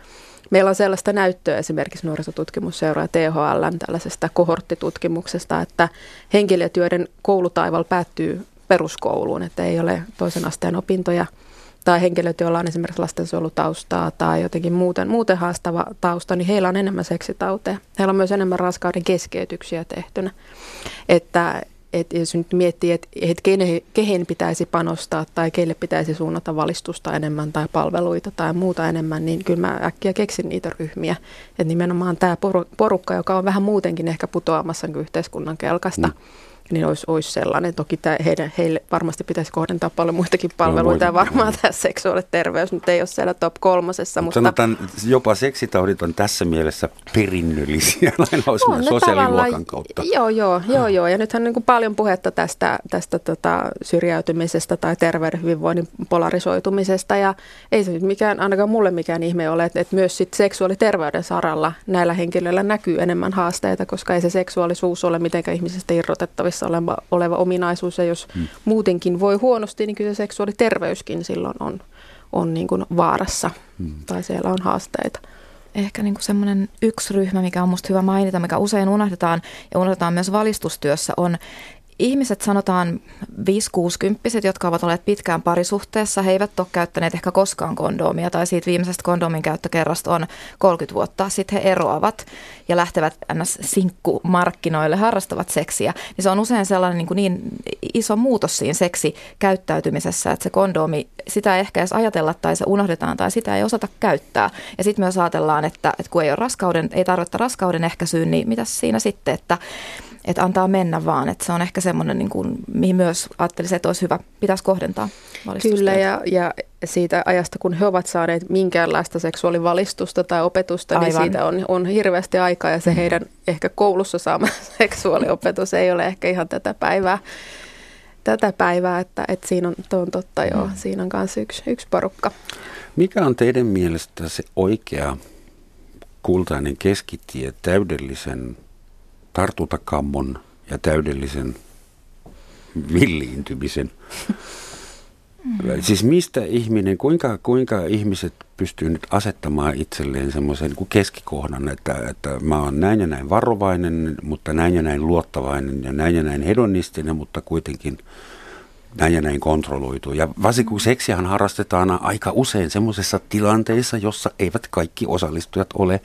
E: Meillä on sellaista näyttöä esimerkiksi nuorisotutkimusseura THL tällaisesta kohorttitutkimuksesta, että henkilöt, joiden koulutaival päättyy peruskouluun, että ei ole toisen asteen opintoja – tai henkilöt, joilla on esimerkiksi lastensuojelutaustaa tai jotenkin muuten, muuten haastava tausta, niin heillä on enemmän seksitauteja. Heillä on myös enemmän raskauden keskeytyksiä tehtynä. Että, et jos nyt miettii, että et kehen, pitäisi panostaa tai keille pitäisi suunnata valistusta enemmän tai palveluita tai muuta enemmän, niin kyllä mä äkkiä keksin niitä ryhmiä. Että nimenomaan tämä porukka, joka on vähän muutenkin ehkä putoamassa yhteiskunnan kelkasta, mm niin olisi, olisi sellainen. Toki tämä, heidän, heille varmasti pitäisi kohdentaa paljon muitakin palveluita no, ja varmaan tämä seksuaaliterveys nyt ei ole siellä top kolmosessa. Mutta
C: Sanotaan, jopa seksitaudit on tässä mielessä perinnöllisiä [LAUGHS] lainausmerkeissä sosiaaliluokan kautta.
E: Joo, joo, joo, joo. Ja nythän on niin kuin paljon puhetta tästä, tästä tota, syrjäytymisestä tai terveyden hyvinvoinnin polarisoitumisesta ja ei se nyt mikään, ainakaan mulle mikään ihme ole, että, että myös sit seksuaaliterveyden saralla näillä henkilöillä näkyy enemmän haasteita, koska ei se seksuaalisuus ole mitenkään ihmisestä irrotettavissa olemassa oleva, oleva ominaisuus ja jos hmm. muutenkin voi huonosti, niin kyllä se seksuaaliterveyskin silloin on, on niin kuin vaarassa hmm. tai siellä on haasteita.
D: Ehkä niin semmoinen yksi ryhmä, mikä on minusta hyvä mainita, mikä usein unohdetaan ja unohdetaan myös valistustyössä, on ihmiset, sanotaan 5-60, jotka ovat olleet pitkään parisuhteessa, he eivät ole käyttäneet ehkä koskaan kondomia tai siitä viimeisestä kondomin käyttökerrasta on 30 vuotta. Sitten he eroavat ja lähtevät ns. sinkkumarkkinoille, harrastavat seksiä. Niin se on usein sellainen niin, kuin niin iso muutos siinä seksikäyttäytymisessä, että se kondomi, sitä ei ehkä edes ajatella tai se unohdetaan tai sitä ei osata käyttää. Ja sitten myös ajatellaan, että, että kun ei ole raskauden, ei tarvetta raskauden ehkäisyyn, niin mitä siinä sitten, että että antaa mennä vaan. Että se on ehkä semmoinen, niin kuin, mihin myös ajattelisin, että olisi hyvä, pitäisi kohdentaa
E: Kyllä, ja, ja siitä ajasta, kun he ovat saaneet minkäänlaista seksuaalivalistusta tai opetusta, niin Aivan. niin siitä on, on hirveästi aikaa, ja se heidän ehkä koulussa saama [LAUGHS] seksuaaliopetus ei ole ehkä ihan tätä päivää tätä päivää, että, että siinä on, on totta joo, mm. siinä on myös yksi, yksi porukka.
C: Mikä on teidän mielestä se oikea kultainen keskitie täydellisen tartuntakammon ja täydellisen villiintymisen? Mm. Siis mistä ihminen, kuinka, kuinka ihmiset pystyy nyt asettamaan itselleen semmoisen niin keskikohdan, että, että mä oon näin ja näin varovainen, mutta näin ja näin luottavainen ja näin ja näin hedonistinen, mutta kuitenkin näin ja näin kontrolloitu. Ja varsinkin kun seksiähän harrastetaan aika usein semmoisessa tilanteissa, jossa eivät kaikki osallistujat ole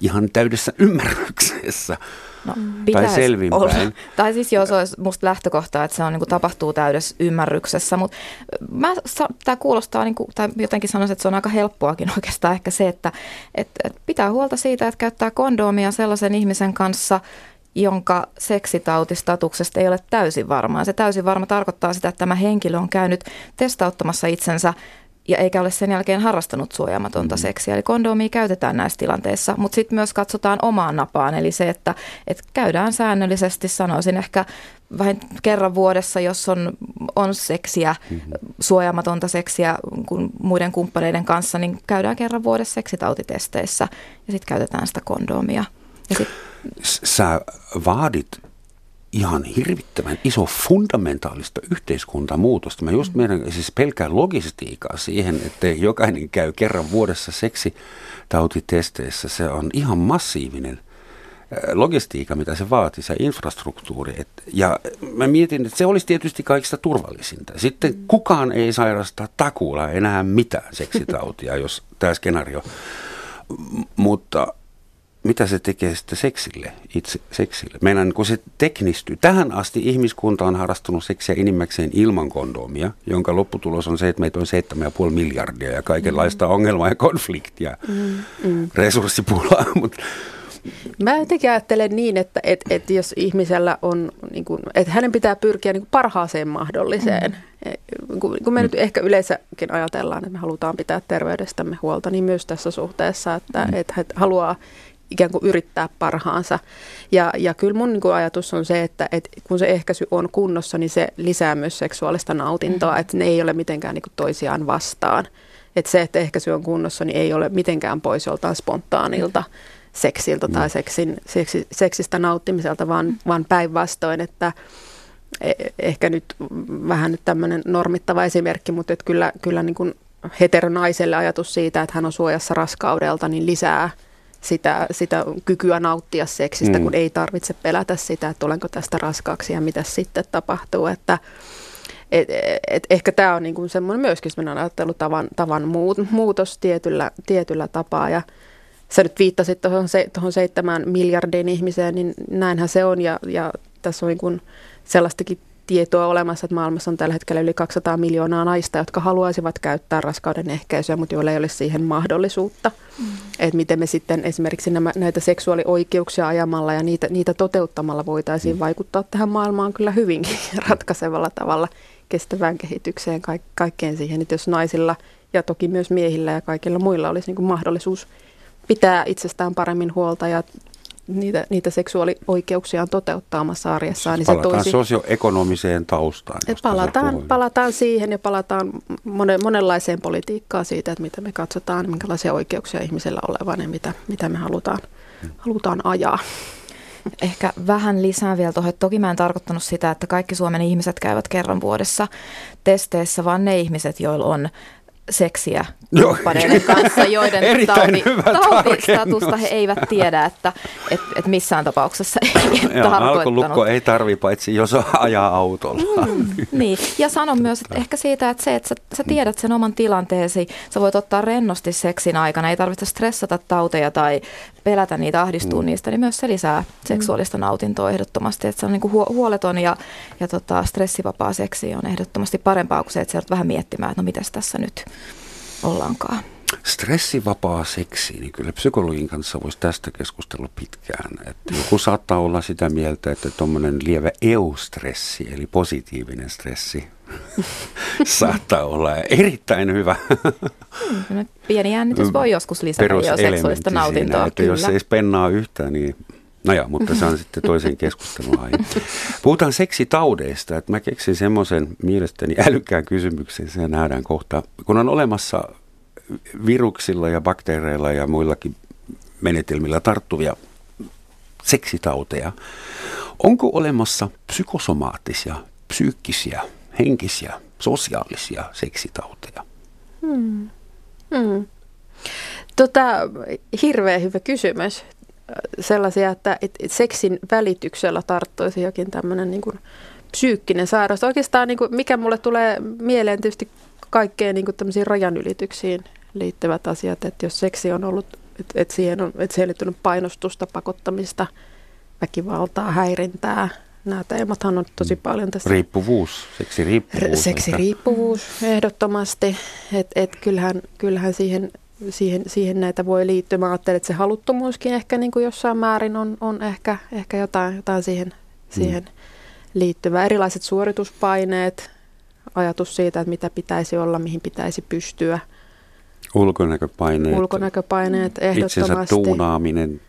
C: ihan täydessä ymmärryksessä. No, tai selvinpäin.
D: Tai siis jos olisi musta lähtökohta, että se on, niin kuin, tapahtuu täydessä ymmärryksessä, mutta tämä kuulostaa, niin kuin, tai jotenkin sanoisin, että se on aika helppoakin [LAUGHS] oikeastaan ehkä se, että et, et pitää huolta siitä, että käyttää kondoomia sellaisen ihmisen kanssa, jonka seksitautistatuksesta ei ole täysin varmaa. Se täysin varma tarkoittaa sitä, että tämä henkilö on käynyt testauttamassa itsensä ja eikä ole sen jälkeen harrastanut suojaamatonta mm. seksiä. Eli kondomia käytetään näissä tilanteissa, mutta sitten myös katsotaan omaan napaan, eli se, että, että käydään säännöllisesti, sanoisin ehkä vähän kerran vuodessa, jos on, on seksiä, mm-hmm. suojaamatonta seksiä kuin muiden kumppaneiden kanssa, niin käydään kerran vuodessa seksitautitesteissä ja sitten käytetään sitä kondomia. Ja sit...
C: Sä vaadit ihan hirvittävän iso fundamentaalista yhteiskuntamuutosta. Mä just meidän siis pelkään logistiikkaa siihen, että jokainen käy kerran vuodessa seksitautitesteissä. Se on ihan massiivinen äh, logistiikka, mitä se vaatii, se infrastruktuuri. Et, ja mä mietin, että se olisi tietysti kaikista turvallisinta. Sitten kukaan ei sairasta takuulla enää mitään seksitautia, jos tämä skenaario. M- mutta mitä se tekee sitten seksille, itse seksille. Meidän kun se teknistyy. Tähän asti ihmiskunta on harrastunut seksiä enimmäkseen ilman kondomia, jonka lopputulos on se, että meitä on 7,5 miljardia ja kaikenlaista mm. ongelmaa ja konfliktia, mm. Mm. resurssipulaa. [LAUGHS] Mutta
E: Mä jotenkin ajattelen niin, että, että, että jos ihmisellä on, niin kuin, että hänen pitää pyrkiä niin kuin parhaaseen mahdolliseen. Mm. Kun, kun me mm. nyt ehkä yleensäkin ajatellaan, että me halutaan pitää terveydestämme huolta, niin myös tässä suhteessa, että, mm. että haluaa ikään kuin yrittää parhaansa. Ja, ja kyllä mun niin kuin ajatus on se, että, että kun se ehkäisy on kunnossa, niin se lisää myös seksuaalista nautintoa, mm-hmm. että ne ei ole mitenkään niin kuin toisiaan vastaan. Että se, että ehkäisy on kunnossa, niin ei ole mitenkään pois joltain spontaanilta mm-hmm. seksiltä tai seksin, seksi, seksistä nauttimiselta, vaan, mm-hmm. vaan päinvastoin, että e, ehkä nyt vähän nyt tämmöinen normittava esimerkki, mutta että kyllä, kyllä niin kuin heteronaiselle ajatus siitä, että hän on suojassa raskaudelta, niin lisää – sitä, sitä kykyä nauttia seksistä, mm. kun ei tarvitse pelätä sitä, että tulenko tästä raskaaksi ja mitä sitten tapahtuu. Että, et, et ehkä tämä on niinku semmoinen myöskin semmoinen ajattelutavan tavan muutos tietyllä, tietyllä tapaa. Ja sä nyt viittasit tuohon se, seitsemään miljardin ihmiseen, niin näinhän se on. Ja, ja tässä on niin sellaistakin tietoa olemassa, että maailmassa on tällä hetkellä yli 200 miljoonaa naista, jotka haluaisivat käyttää raskauden ehkäisyä, mutta joilla ei ole siihen mahdollisuutta. Mm. Että miten me sitten esimerkiksi nämä, näitä seksuaalioikeuksia ajamalla ja niitä, niitä toteuttamalla voitaisiin mm. vaikuttaa tähän maailmaan kyllä hyvinkin [LAUGHS] ratkaisevalla tavalla kestävään kehitykseen, ka- kaikkeen siihen, että jos naisilla ja toki myös miehillä ja kaikilla muilla olisi niin mahdollisuus pitää itsestään paremmin huolta ja niitä, niitä seksuaalioikeuksiaan toteuttaa omassa arjessaan.
C: Niin palataan se toisi, sosioekonomiseen taustaan.
E: Palataan, palataan siihen ja palataan monen, monenlaiseen politiikkaan siitä, että mitä me katsotaan, minkälaisia oikeuksia ihmisellä olevan ja mitä, mitä me halutaan, halutaan ajaa.
D: Ehkä vähän lisää vielä tuohon, että toki mä en tarkoittanut sitä, että kaikki Suomen ihmiset käyvät kerran vuodessa testeissä, vaan ne ihmiset, joilla on seksiä kumppaneiden kanssa, joiden [LAUGHS] tauti, tautistatusta he eivät tiedä, että et, et missään tapauksessa ei tarkoittanut.
C: Alkolukko ei tarvi paitsi jos ajaa autolla. Mm,
D: niin, ja sanon myös, että ehkä siitä, että se, että sä, sä tiedät sen oman tilanteesi, sä voit ottaa rennosti seksin aikana, ei tarvitse stressata tauteja tai pelätä niitä, ahdistua mm. niistä, niin myös se lisää seksuaalista nautintoa ehdottomasti, että se on niin kuin huoleton ja, ja tota, stressivapaa seksi on ehdottomasti parempaa kuin se, että sä vähän miettimään, että no mitäs tässä nyt ollaankaan.
C: Stressivapaa seksi, niin kyllä psykologin kanssa voisi tästä keskustella pitkään. Että joku saattaa olla sitä mieltä, että tuommoinen lievä eustressi, eli positiivinen stressi, [LAUGHS] saattaa olla erittäin hyvä.
D: Pieni jännitys voi joskus lisätä jo seksuaalista nautintoa. Siinä,
C: että kyllä. jos ei spennaa yhtään, niin No joo, mutta se on [LAUGHS] sitten toisen keskustelun aihe. Puhutaan seksitaudeista, että mä keksin semmoisen mielestäni älykkään kysymyksen, se nähdään kohta. Kun on olemassa viruksilla ja bakteereilla ja muillakin menetelmillä tarttuvia seksitauteja, onko olemassa psykosomaattisia, psyykkisiä, henkisiä, sosiaalisia seksitauteja? Hmm.
E: Hmm. Tota, hirveän hyvä kysymys sellaisia, että et, et seksin välityksellä tarttuisi jokin tämmöinen niin psyykkinen sairaus. Oikeastaan niin kuin, mikä mulle tulee mieleen tietysti kaikkeen niin tämmöisiin rajanylityksiin liittyvät asiat, että jos seksi on ollut, että et siihen on et siihen liittynyt painostusta, pakottamista, väkivaltaa, häirintää, nämä teemathan on tosi mm. paljon tässä.
C: Riippuvuus, seksiriippuvuus.
E: Seksiriippuvuus, ehdottomasti. Että et kyllähän, kyllähän siihen siihen, siihen näitä voi liittyä. Mä ajattelen, että se haluttomuuskin ehkä niin kuin jossain määrin on, on ehkä, ehkä jotain, jotain siihen, siihen mm. liittyvää. Erilaiset suorituspaineet, ajatus siitä, että mitä pitäisi olla, mihin pitäisi pystyä.
C: Ulkonäköpaineet.
E: Ulkonäköpaineet, ehdottomasti. Itsensä
C: tuunaaminen.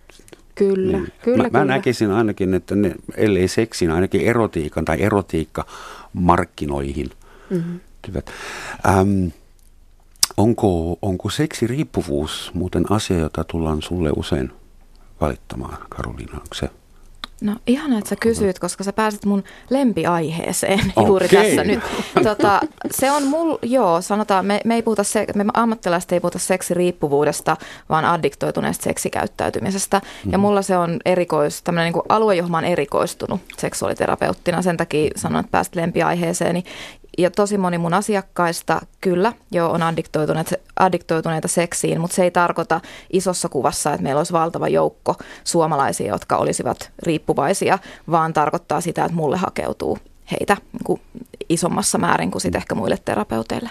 E: Kyllä,
C: niin.
E: kyllä,
C: mä,
E: kyllä.
C: mä näkisin ainakin, että ne, ellei seksin, ainakin erotiikan tai erotiikka markkinoihin. Mm-hmm. Ähm, Onko, onko seksiriippuvuus muuten asia, jota tullaan sulle usein valittamaan, Karoliina? Onko se?
D: No ihana, että sä kysyt, koska sä pääsit mun lempiaiheeseen okay. [LAUGHS] juuri tässä nyt. Tota, se on mul, joo, sanotaan, me, me, ei puhuta se, me ammattilaiset ei puhuta seksiriippuvuudesta, vaan addiktoituneesta seksikäyttäytymisestä. Mm-hmm. Ja mhm. mulla se on erikois, tämmöinen niin alue, johon mä oon erikoistunut seksuaaliterapeuttina. Sen takia sanon, että pääsit lempiaiheeseeni ja tosi moni mun asiakkaista kyllä jo on addiktoituneita, addiktoituneita seksiin, mutta se ei tarkoita isossa kuvassa, että meillä olisi valtava joukko suomalaisia, jotka olisivat riippuvaisia, vaan tarkoittaa sitä, että mulle hakeutuu heitä niin isommassa määrin kuin sitten ehkä muille terapeuteille.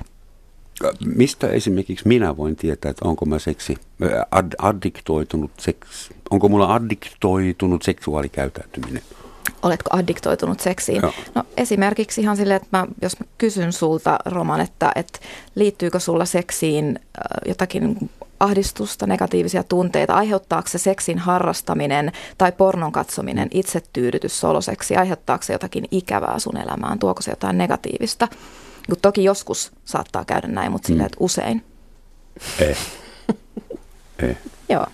C: Mistä esimerkiksi minä voin tietää, että onko mä seksi, ad, addiktoitunut seks, onko mulla addiktoitunut seksuaalikäyttäytyminen?
D: Oletko addiktoitunut seksiin? Joo. No esimerkiksi ihan silleen, että mä, jos mä kysyn sulta Roman, että, että liittyykö sulla seksiin jotakin ahdistusta, negatiivisia tunteita, aiheuttaako se seksin harrastaminen tai pornon katsominen, itsetyydytys, soloseksi, aiheuttaako se jotakin ikävää sun elämään, tuoko se jotain negatiivista? Toki joskus saattaa käydä näin, mutta silleen, mm. että usein.
C: Ei. Ei.
D: Joo.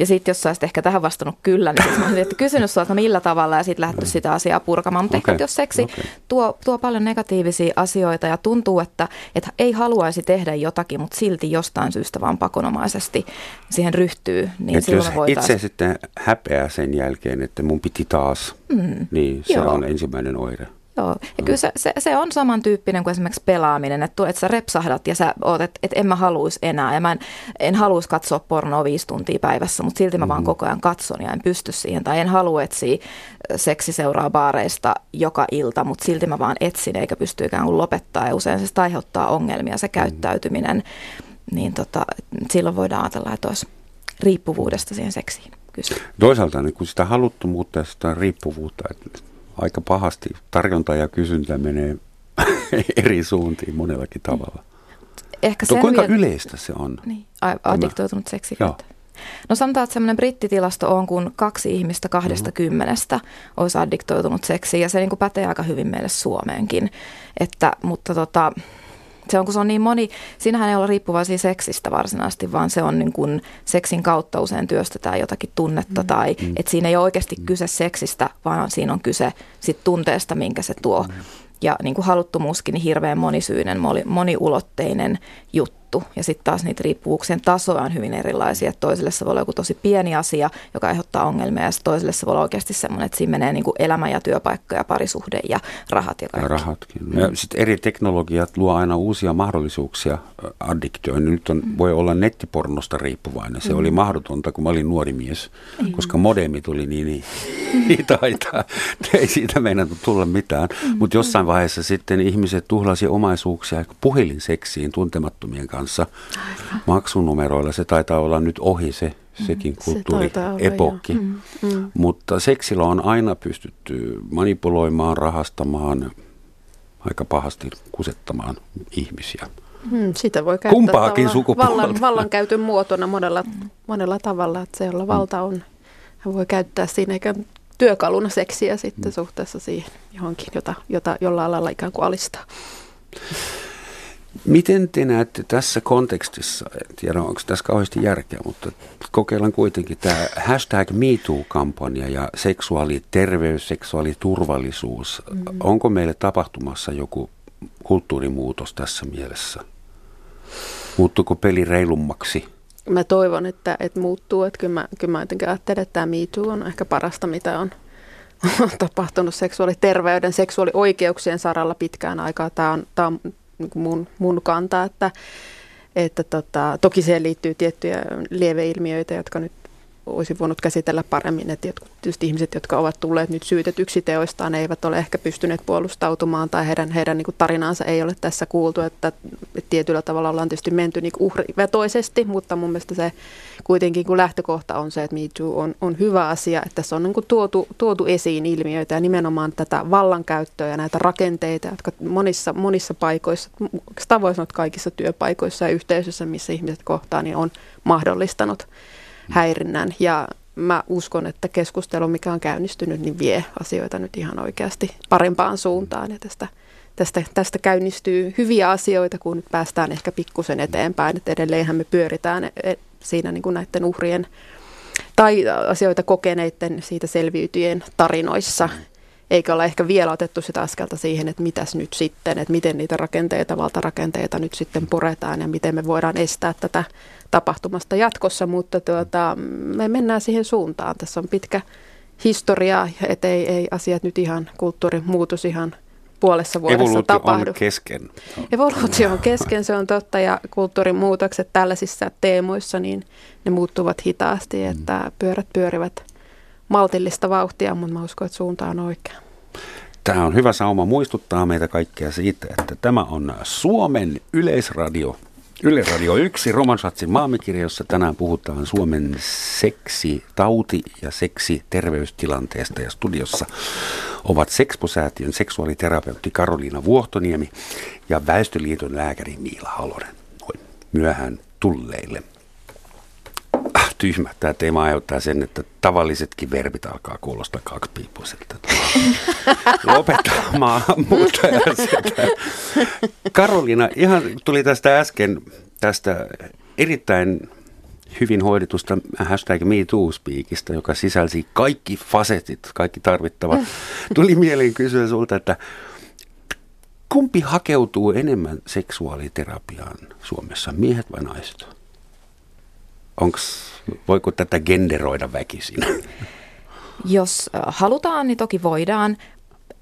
D: Ja sitten jos sä olisit ehkä tähän vastannut kyllä, niin mä olisin kysynyt sinulta, millä tavalla ja sitten lähdetty sitä asiaa purkamaan. Mutta okay. ehkä jos seksi okay. tuo, tuo paljon negatiivisia asioita ja tuntuu, että, että ei haluaisi tehdä jotakin, mutta silti jostain syystä vaan pakonomaisesti siihen ryhtyy, niin Et silloin
C: jos
D: voitaisiin...
C: itse sitten häpeää sen jälkeen, että mun piti taas, mm. niin se Joo. on ensimmäinen oire.
D: Joo, ja kyllä se, se, se on samantyyppinen kuin esimerkiksi pelaaminen, että, että sä repsahdat ja sä oot, että, että en mä haluaisi enää ja mä en, en haluaisi katsoa pornoa viisi tuntia päivässä, mutta silti mä vaan mm-hmm. koko ajan katson ja en pysty siihen tai en halua etsiä seksiseuraa baareista joka ilta, mutta silti mä vaan etsin eikä pysty ikään kuin lopettaa ja usein se aiheuttaa ongelmia se mm-hmm. käyttäytyminen, niin tota, silloin voidaan ajatella, että olisi riippuvuudesta siihen seksiin kyse.
C: Toisaalta niin kun sitä haluttomuutta ja sitä riippuvuutta, että aika pahasti tarjonta ja kysyntä menee [LAUGHS] eri suuntiin monellakin tavalla.
D: Ehkä
C: Mutta kuinka yleistä se on?
D: Niin, addiktoitunut seksi. No sanotaan, että semmoinen brittitilasto on, kun kaksi ihmistä kahdesta mm-hmm. kymmenestä olisi addiktoitunut seksiin, ja se niin kuin pätee aika hyvin meille Suomeenkin. Että, mutta tota, se on, kun se on niin moni, siinähän ei ole riippuvaisia seksistä varsinaisesti, vaan se on niin kuin seksin kautta usein työstetään jotakin tunnetta mm. tai mm. että siinä ei ole oikeasti mm. kyse seksistä, vaan siinä on kyse sit tunteesta, minkä se tuo. Mm. Ja niin kuin haluttomuuskin, niin hirveän monisyinen, moniulotteinen juttu juttu. Ja sitten taas niitä riippuvuuksien tasoja on hyvin erilaisia. Toiselle se voi olla joku tosi pieni asia, joka aiheuttaa ongelmia. Ja toiselle se voi olla oikeasti semmoinen, että siinä menee niin kuin elämä ja työpaikka ja parisuhde ja rahat ja kaikki. Ja
C: rahatkin. Mm. Ja sitten eri teknologiat luo aina uusia mahdollisuuksia addiktioon. Nyt on, mm. voi olla nettipornosta riippuvainen. Se mm. oli mahdotonta, kun mä olin nuori mies, mm. koska modemi tuli niin, niin [LAUGHS] hitaita. [LAUGHS] Ei siitä meinannut tulla mitään. Mm. Mutta jossain vaiheessa sitten ihmiset tuhlasi omaisuuksia puhelinseksiin tuntemattomien kanssa kanssa maksunumeroilla. Se taitaa olla nyt ohi se, sekin kulttuuriepokki. Mm, mm. Mutta seksillä on aina pystytty manipuloimaan, rahastamaan, aika pahasti kusettamaan ihmisiä.
E: Hmm, sitä voi käyttää Kumpaakin vallan, vallankäytön muotona monella, monella tavalla, että se jolla valta on, hän voi käyttää siinä eikä työkaluna seksiä sitten mm. suhteessa siihen johonkin, jota, jota jolla alalla ikään kuin alistaa.
C: Miten te näette tässä kontekstissa, en tiedä onko tässä kauheasti järkeä, mutta kokeillaan kuitenkin tämä hashtag MeToo-kampanja ja seksuaaliterveys, seksuaaliturvallisuus. Mm. Onko meille tapahtumassa joku kulttuurimuutos tässä mielessä? Muuttuuko peli reilummaksi?
E: Mä toivon, että, että muuttuu. Että kyllä, mä, kyllä mä jotenkin ajattelen, että tämä MeToo on ehkä parasta, mitä on, on [LAUGHS] tapahtunut seksuaaliterveyden, seksuaalioikeuksien saralla pitkään aikaa. Tämä on, tämä on niin mun, mun kanta, että, että tota, toki siihen liittyy tiettyjä lieveilmiöitä, jotka nyt olisi voinut käsitellä paremmin, että jotkut tietysti ihmiset, jotka ovat tulleet nyt syytetyksi teoistaan, eivät ole ehkä pystyneet puolustautumaan tai heidän, heidän niin tarinaansa ei ole tässä kuultu, että, että tietyllä tavalla ollaan tietysti menty niin uhrivetoisesti, mutta mun mielestä se kuitenkin kun lähtökohta on se, että Me Too on, on hyvä asia, että tässä on niin tuotu, tuotu esiin ilmiöitä ja nimenomaan tätä vallankäyttöä ja näitä rakenteita, jotka monissa, monissa paikoissa, voi sanoa, kaikissa työpaikoissa ja yhteisöissä, missä ihmiset kohtaa, niin on mahdollistanut häirinnän. Ja mä uskon, että keskustelu, mikä on käynnistynyt, niin vie asioita nyt ihan oikeasti parempaan suuntaan. Ja tästä, tästä, tästä käynnistyy hyviä asioita, kun nyt päästään ehkä pikkusen eteenpäin. Että edelleenhän me pyöritään e, siinä niin kuin näiden uhrien tai asioita kokeneiden siitä selviytyjen tarinoissa eikä ole ehkä vielä otettu sitä askelta siihen, että mitäs nyt sitten, että miten niitä rakenteita, valtarakenteita nyt sitten puretaan ja miten me voidaan estää tätä tapahtumasta jatkossa, mutta tuota, me mennään siihen suuntaan. Tässä on pitkä historia, että ei, ei asiat nyt ihan, kulttuurimuutos ihan puolessa vuodessa
C: Evoluutio
E: tapahdu.
C: on kesken.
E: Evoluutio on kesken, se on totta, ja kulttuurimuutokset tällaisissa teemoissa, niin ne muuttuvat hitaasti, että pyörät pyörivät maltillista vauhtia, mutta mä uskon, että suunta on oikea.
C: Tämä on hyvä sauma muistuttaa meitä kaikkea siitä, että tämä on Suomen yleisradio. Yle Radio 1, Romansatsin maamikirja, jossa tänään puhutaan Suomen seksi, tauti ja seksi terveystilanteesta. Ja studiossa ovat Sexpo-säätiön seksuaaliterapeutti Karoliina Vuohtoniemi ja Väestöliiton lääkäri Miila Halonen. Myöhään tulleille tyhmä. Tämä teema aiheuttaa sen, että tavallisetkin verbit alkaa kuulostaa kaksipiipuiselta. Lopettamaan, mutta sitä. Karolina, ihan tuli tästä äsken tästä erittäin hyvin hoidetusta hashtag MeToo-speakista, joka sisälsi kaikki fasetit, kaikki tarvittavat. Tuli mieleen kysyä sulta, että kumpi hakeutuu enemmän seksuaaliterapiaan Suomessa, miehet vai naiset? Onks, voiko tätä genderoida väkisin? [LAUGHS]
D: Jos halutaan, niin toki voidaan.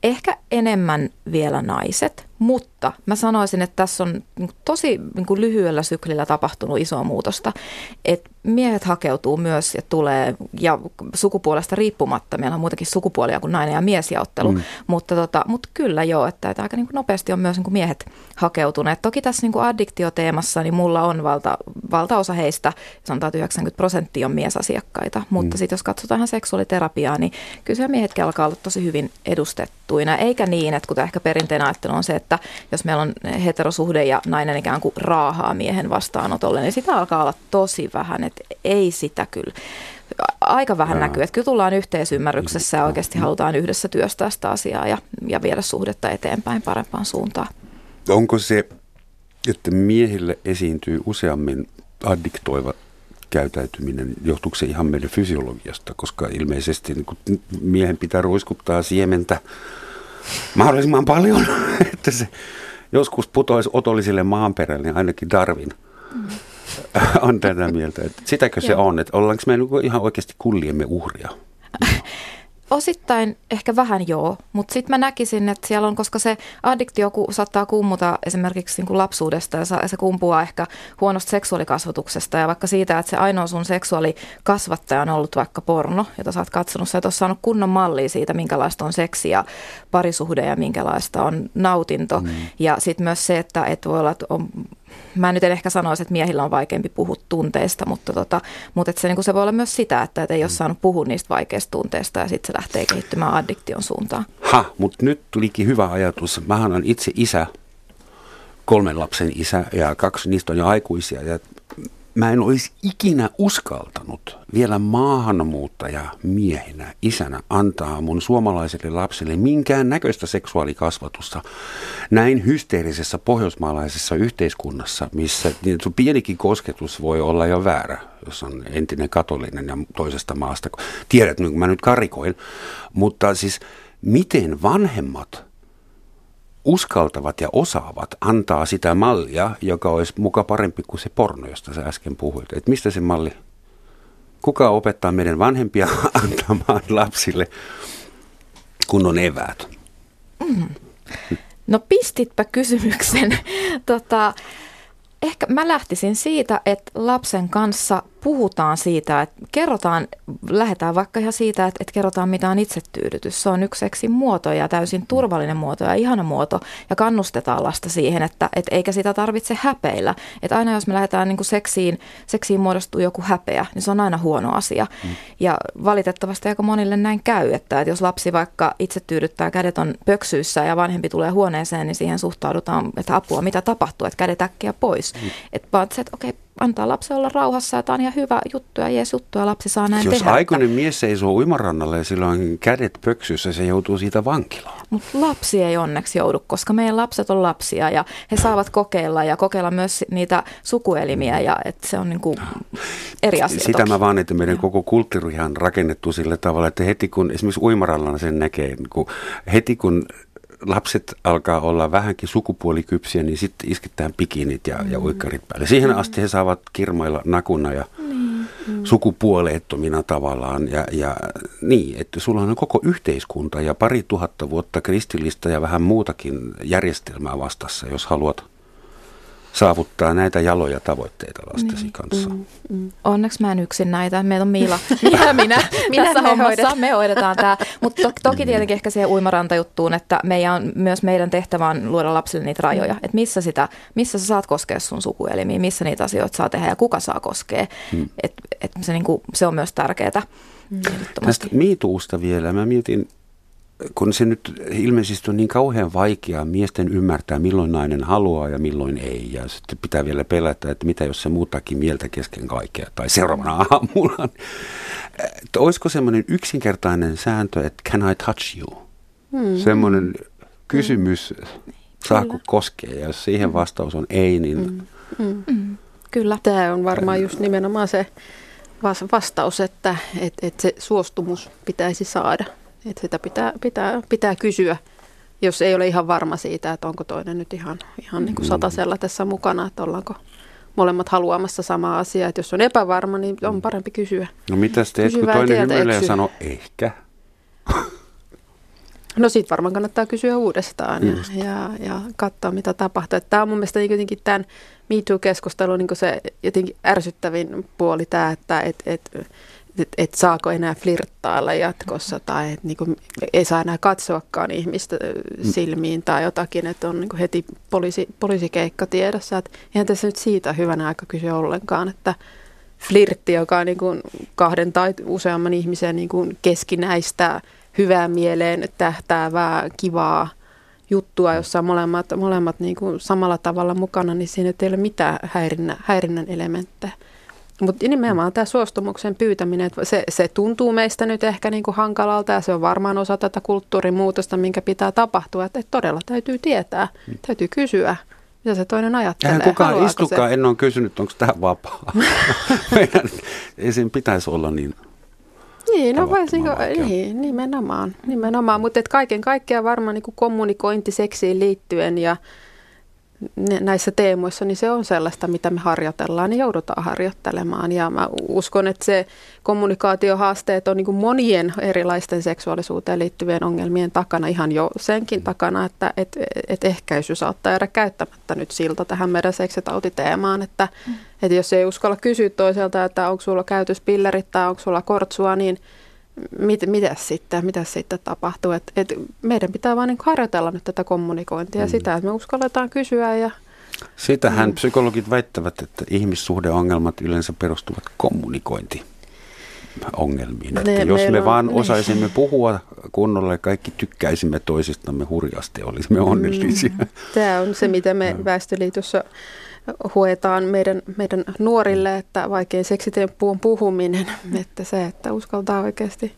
D: Ehkä enemmän vielä naiset, mutta mä sanoisin, että tässä on niin tosi niin kuin lyhyellä syklillä tapahtunut isoa muutosta. Et miehet hakeutuu myös ja tulee, ja sukupuolesta riippumatta, meillä on muitakin sukupuolia kuin nainen ja miesjaottelu, mm. mutta, tota, mutta kyllä joo, että, että aika niin kuin nopeasti on myös niin kuin miehet hakeutuneet. Toki tässä niin kuin addiktioteemassa, niin mulla on valta, valtaosa heistä, sanotaan 90 prosenttia on miesasiakkaita, mutta mm. sitten jos katsotaan ihan seksuaaliterapiaa, niin kyllä se miehetkin alkaa olla tosi hyvin edustettuina, eikä niin, että kuten ehkä perinteinen ajattelu on se, että jos meillä on heterosuhde ja nainen ikään kuin raahaa miehen vastaanotolle, niin sitä alkaa olla tosi vähän, että ei sitä kyllä aika vähän Jaa. näkyy. Että kyllä tullaan yhteisymmärryksessä ja oikeasti halutaan yhdessä työstää sitä asiaa ja, ja viedä suhdetta eteenpäin parempaan suuntaan.
C: Onko se, että miehille esiintyy useammin addiktoiva käytäytyminen, johtuuko se ihan meidän fysiologiasta, koska ilmeisesti niin miehen pitää ruiskuttaa siementä mahdollisimman paljon, [LAUGHS] että se joskus putoisi otollisille maanperälle, niin ainakin Darwin mm. [LAUGHS] on tätä mieltä. Että sitäkö se on, että ollaanko me niinku ihan oikeasti kulliemme uhria? [LAUGHS]
D: Osittain ehkä vähän joo, mutta sitten mä näkisin, että siellä on, koska se addiktio ku, saattaa kummuta esimerkiksi niin kuin lapsuudesta ja se kumpuaa ehkä huonosta seksuaalikasvatuksesta ja vaikka siitä, että se ainoa sun seksuaalikasvattaja on ollut vaikka porno, jota sä oot katsonut, sä et ole saanut kunnon mallia siitä, minkälaista on seksi ja parisuhde ja minkälaista on nautinto. Mm. Ja sitten myös se, että et voi olla, että on mä nyt en ehkä sanoisi, että miehillä on vaikeampi puhua tunteista, mutta, tota, mutta että se, niin se voi olla myös sitä, että et ei ole saanut puhua niistä vaikeista tunteista ja sitten se lähtee kehittymään addiktion suuntaan.
C: Ha, mutta nyt tulikin hyvä ajatus. Mähän olen itse isä, kolmen lapsen isä ja kaksi niistä on jo aikuisia ja mä en olisi ikinä uskaltanut vielä maahanmuuttaja miehenä, isänä antaa mun suomalaiselle lapselle minkään näköistä seksuaalikasvatusta näin hysteerisessä pohjoismaalaisessa yhteiskunnassa, missä pienikin kosketus voi olla jo väärä, jos on entinen katolinen ja toisesta maasta. Tiedät, niin mä nyt karikoin, mutta siis miten vanhemmat uskaltavat ja osaavat antaa sitä mallia, joka olisi muka parempi kuin se porno, josta sä äsken puhuit. Et mistä se malli? Kuka opettaa meidän vanhempia [LAUGHS] antamaan lapsille kunnon eväät?
D: Mm. No pistitpä kysymyksen. [LAUGHS] tota, ehkä mä lähtisin siitä, että lapsen kanssa puhutaan siitä, että kerrotaan, lähdetään vaikka ihan siitä, että, että kerrotaan mitä on itsetyydytys. Se on yksi seksin muoto ja täysin turvallinen muoto ja ihana muoto ja kannustetaan lasta siihen, että, että eikä sitä tarvitse häpeillä. Että aina jos me lähdetään niin kuin seksiin, seksiin muodostuu joku häpeä, niin se on aina huono asia. Mm. Ja valitettavasti aika monille näin käy, että, että jos lapsi vaikka itsetyydyttää, kädet on pöksyissä ja vanhempi tulee huoneeseen, niin siihen suhtaudutaan, että apua, mitä tapahtuu, että kädet äkkiä pois. Mm. Että vaan se, että okei, okay, antaa lapsi olla rauhassa ja tämä on ihan hyvä juttu ja jees juttu ja lapsi saa näin
C: Jos
D: tehdä.
C: Jos aikuinen mies seisoo uimarannalle ja sillä on kädet pöksyssä, se joutuu siitä vankilaan.
D: Mutta lapsi ei onneksi joudu, koska meidän lapset on lapsia ja he saavat kokeilla ja kokeilla myös niitä sukuelimiä ja että se on niin kuin eri asia.
C: Sitä toki. mä vaan, että meidän koko kulttuuri on rakennettu sillä tavalla, että heti kun esimerkiksi uimarallana sen näkee, niin kun heti kun lapset alkaa olla vähänkin sukupuolikypsiä, niin sitten isketään pikinit ja, mm. ja uikkarit päälle. Siihen asti he saavat kirmailla nakuna ja mm. sukupuoleettomina tavallaan. Ja, ja niin, että sulla on koko yhteiskunta ja pari tuhatta vuotta kristillistä ja vähän muutakin järjestelmää vastassa, jos haluat – saavuttaa näitä jaloja tavoitteita lastesi niin, kanssa. Mm,
D: mm. Onneksi mä en yksin näitä. Meillä on Miila [LAUGHS] ja minä, minä tässä me hommassa. Hoidet. Me hoidetaan tämä. Mutta to, toki tietenkin ehkä siihen uimarantajuttuun, että meidän on, myös meidän tehtävä on luoda lapsille niitä rajoja. Että missä, sitä, missä sä saat koskea sun sukuelimiin, missä niitä asioita saa tehdä ja kuka saa koskea. Mm. Et, et se, niinku, se on myös tärkeää. Mm.
C: Tästä miituusta vielä. Mä mietin kun se nyt ilmeisesti on niin kauhean vaikeaa miesten ymmärtää, milloin nainen haluaa ja milloin ei. Ja sitten pitää vielä pelätä, että mitä jos se muuttaakin mieltä kesken kaikkea tai seuraavana [LAUGHS] aamulla. Että olisiko semmoinen yksinkertainen sääntö, että can I touch you? Hmm. Semmoinen kysymys, hmm. saako koskea? Ja jos siihen vastaus on ei, niin... Hmm.
E: Hmm. Hmm. Kyllä. Tämä on varmaan just nimenomaan se vastaus, että, että, että se suostumus pitäisi saada. Että sitä pitää, pitää, pitää kysyä, jos ei ole ihan varma siitä, että onko toinen nyt ihan, ihan niin kuin mm. satasella tässä mukana, että ollaanko molemmat haluamassa samaa asiaa. Että jos on epävarma, niin on parempi kysyä.
C: No mitä teet, kun toinen hymyilee ja sanoo ehkä?
E: No siitä varmaan kannattaa kysyä uudestaan ja, ja, ja katsoa, mitä tapahtuu. Tämä on mun mielestä jotenkin tämän MeToo-keskustelun niin se jotenkin ärsyttävin puoli tämä, että et, et, että et saako enää flirttailla jatkossa tai että niinku, ei saa enää katsoakaan ihmistä mm. silmiin tai jotakin, että on niinku heti poliisi, poliisikeikka tiedossa. Et eihän tässä nyt siitä hyvänä aika kyse ollenkaan, että flirtti, joka on niinku kahden tai useamman ihmisen niinku keskinäistä hyvää mieleen tähtäävää, kivaa juttua, jossa on molemmat, molemmat niinku samalla tavalla mukana, niin siinä ei ole mitään häirinnän, häirinnän elementtejä. Mutta nimenomaan tämä suostumuksen pyytäminen, että se, se tuntuu meistä nyt ehkä niin kuin hankalalta ja se on varmaan osa tätä kulttuurimuutosta, minkä pitää tapahtua, että, että todella täytyy tietää, mm. täytyy kysyä, mitä se toinen ajattelee.
C: Eihän kukaan istukaan, se? en ole kysynyt, onko tämä vapaa. [LAUGHS] Meidän, ei sen pitäisi olla niin
E: niin, no voisinko, niin, nimenomaan, nimenomaan. mutta kaiken kaikkiaan varmaan niin kommunikointi seksiin liittyen ja näissä teemoissa, niin se on sellaista, mitä me harjoitellaan, niin joudutaan harjoittelemaan. Ja mä uskon, että se kommunikaatiohaasteet on niin monien erilaisten seksuaalisuuteen liittyvien ongelmien takana, ihan jo senkin takana, että et, et ehkäisy saattaa jäädä käyttämättä nyt siltä tähän meidän seksitautiteemaan, että mm. et jos ei uskalla kysyä toiselta, että onko sulla käytöspillerit tai onko sulla kortsua, niin – mit, mitä sitten, mitä sitten tapahtuu. Et, et meidän pitää vain niin harjoitella nyt tätä kommunikointia mm. sitä, että me uskalletaan kysyä ja
C: Sitähän mm. psykologit väittävät, että ihmissuhdeongelmat yleensä perustuvat kommunikointiin ongelmiin. Ne, että jos me on, vaan niin. osaisimme puhua kunnolla ja kaikki tykkäisimme toisistamme hurjasti, olisimme onnellisia. Mm.
E: Tämä on se, mitä me Väestöliitossa huetaan meidän, meidän nuorille, että vaikein seksitemppu on puhuminen. Että se, että uskaltaa oikeasti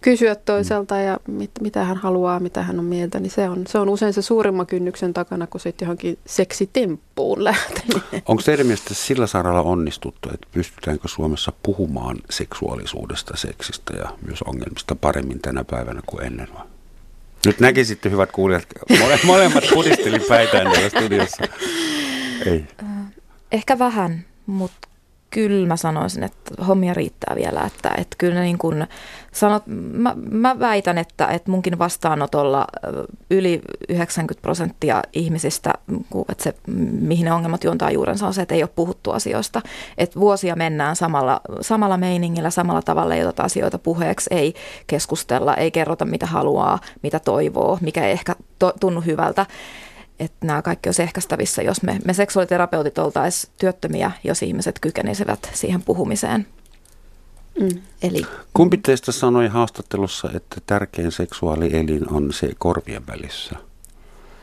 E: kysyä toiselta ja mit, mitä hän haluaa, mitä hän on mieltä, niin se on, se on usein se suurimman kynnyksen takana kuin sitten johonkin seksitemppuun lähteminen.
C: Onko teidän mielestä sillä saralla onnistuttu, että pystytäänkö Suomessa puhumaan seksuaalisuudesta, seksistä ja myös ongelmista paremmin tänä päivänä kuin ennen vai? Nyt näkisitte, hyvät kuulijat, [LAUGHS] molemmat pudisteli päitään täällä studiossa. Ei.
D: Ehkä vähän, mutta kyllä mä sanoisin, että hommia riittää vielä. Että, että kyllä niin kuin sanot, mä, mä väitän, että, että munkin vastaanotolla yli 90 prosenttia ihmisistä, että se, mihin ne ongelmat juontaa juurensa on se, että ei ole puhuttu asioista. Että vuosia mennään samalla, samalla meiningillä, samalla tavalla ei oteta asioita puheeksi, ei keskustella, ei kerrota mitä haluaa, mitä toivoo, mikä ei ehkä to, tunnu hyvältä että nämä kaikki olisi ehkäistävissä, jos me, me seksuaaliterapeutit oltaisiin työttömiä, jos ihmiset kykenisivät siihen puhumiseen.
C: Mm. Eli, Kumpi teistä sanoi haastattelussa, että tärkein seksuaalielin on se korvien välissä?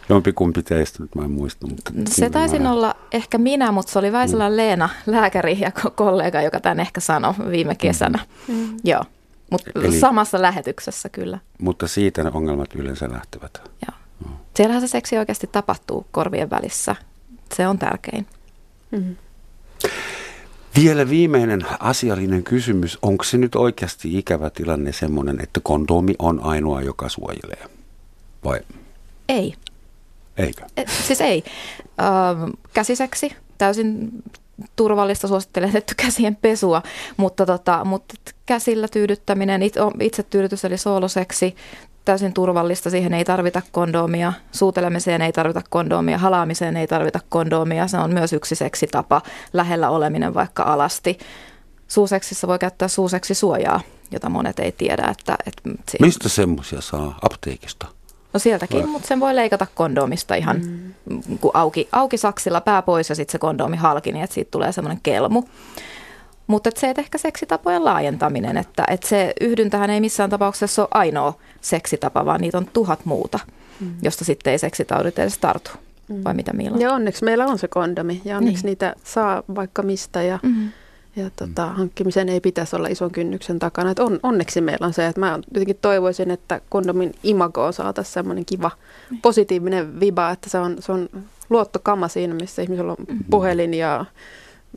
C: Jompi kumpi teistä, nyt mä en muista. Mutta
D: se taisin mä... olla ehkä minä, mutta se oli Vaisala mm. Leena, lääkäri ja kollega, joka tämän ehkä sanoi viime kesänä. Mm. Mm. Joo, mutta samassa lähetyksessä kyllä.
C: Mutta siitä ne ongelmat yleensä lähtevät.
D: Joo. Siellähän se seksi oikeasti tapahtuu korvien välissä. Se on tärkein. Mm-hmm.
C: Vielä viimeinen asiallinen kysymys. Onko se nyt oikeasti ikävä tilanne semmoinen, että kondomi on ainoa, joka suojelee? Vai?
D: Ei.
C: Eikö?
D: E, siis ei. Ö, käsiseksi, täysin turvallista suosittelen tehty käsien pesua, mutta, tota, mutta käsillä tyydyttäminen, itse tyydytys eli sooloseksi, täysin turvallista, siihen ei tarvita kondomia, suutelemiseen ei tarvita kondomia, halaamiseen ei tarvita kondomia, se on myös yksi seksitapa, lähellä oleminen vaikka alasti. Suuseksissä voi käyttää suuseksi suojaa, jota monet ei tiedä. Että, että
C: siinä... Mistä semmoisia saa apteekista?
D: No sieltäkin, vai? mutta sen voi leikata kondomista ihan mm. kun auki, auki saksilla pää pois ja sitten se kondomi halki, niin että siitä tulee semmoinen kelmu. Mutta se, että ehkä seksitapojen laajentaminen, että, että se yhdyntähän ei missään tapauksessa ole ainoa seksitapa, vaan niitä on tuhat muuta, mm. josta sitten ei seksitaudit edes tartu. Mm. Vai mitä Miila?
E: Ja onneksi meillä on se kondomi ja onneksi niin. niitä saa vaikka mistä ja, mm. ja tota, hankkimisen ei pitäisi olla ison kynnyksen takana. Et on, onneksi meillä on se, että mä jotenkin toivoisin, että kondomin imagoon saataisiin semmoinen kiva niin. positiivinen viba, että se on, se on luottokama siinä, missä ihmisellä on mm. puhelin ja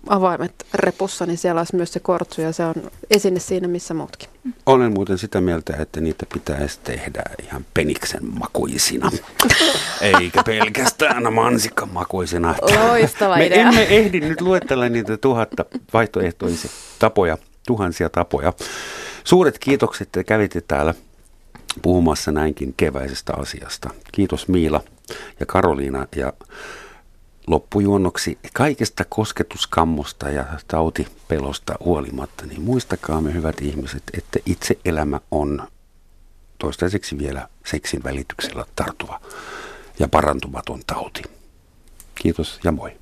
E: avaimet repussa, niin siellä olisi myös se kortsu ja se on esine siinä, missä muutkin.
C: Olen muuten sitä mieltä, että niitä pitäisi tehdä ihan peniksen makuisina, [LAUGHS] eikä pelkästään mansikan makuisina.
D: Loistava
C: Me
D: idea.
C: emme ehdi nyt luettella niitä tuhatta vaihtoehtoisia tapoja, tuhansia tapoja. Suuret kiitokset, että kävitte täällä puhumassa näinkin keväisestä asiasta. Kiitos Miila ja Karoliina ja loppujuonnoksi kaikesta kosketuskammosta ja tautipelosta huolimatta, niin muistakaa me hyvät ihmiset, että itse elämä on toistaiseksi vielä seksin välityksellä tartuva ja parantumaton tauti. Kiitos ja moi.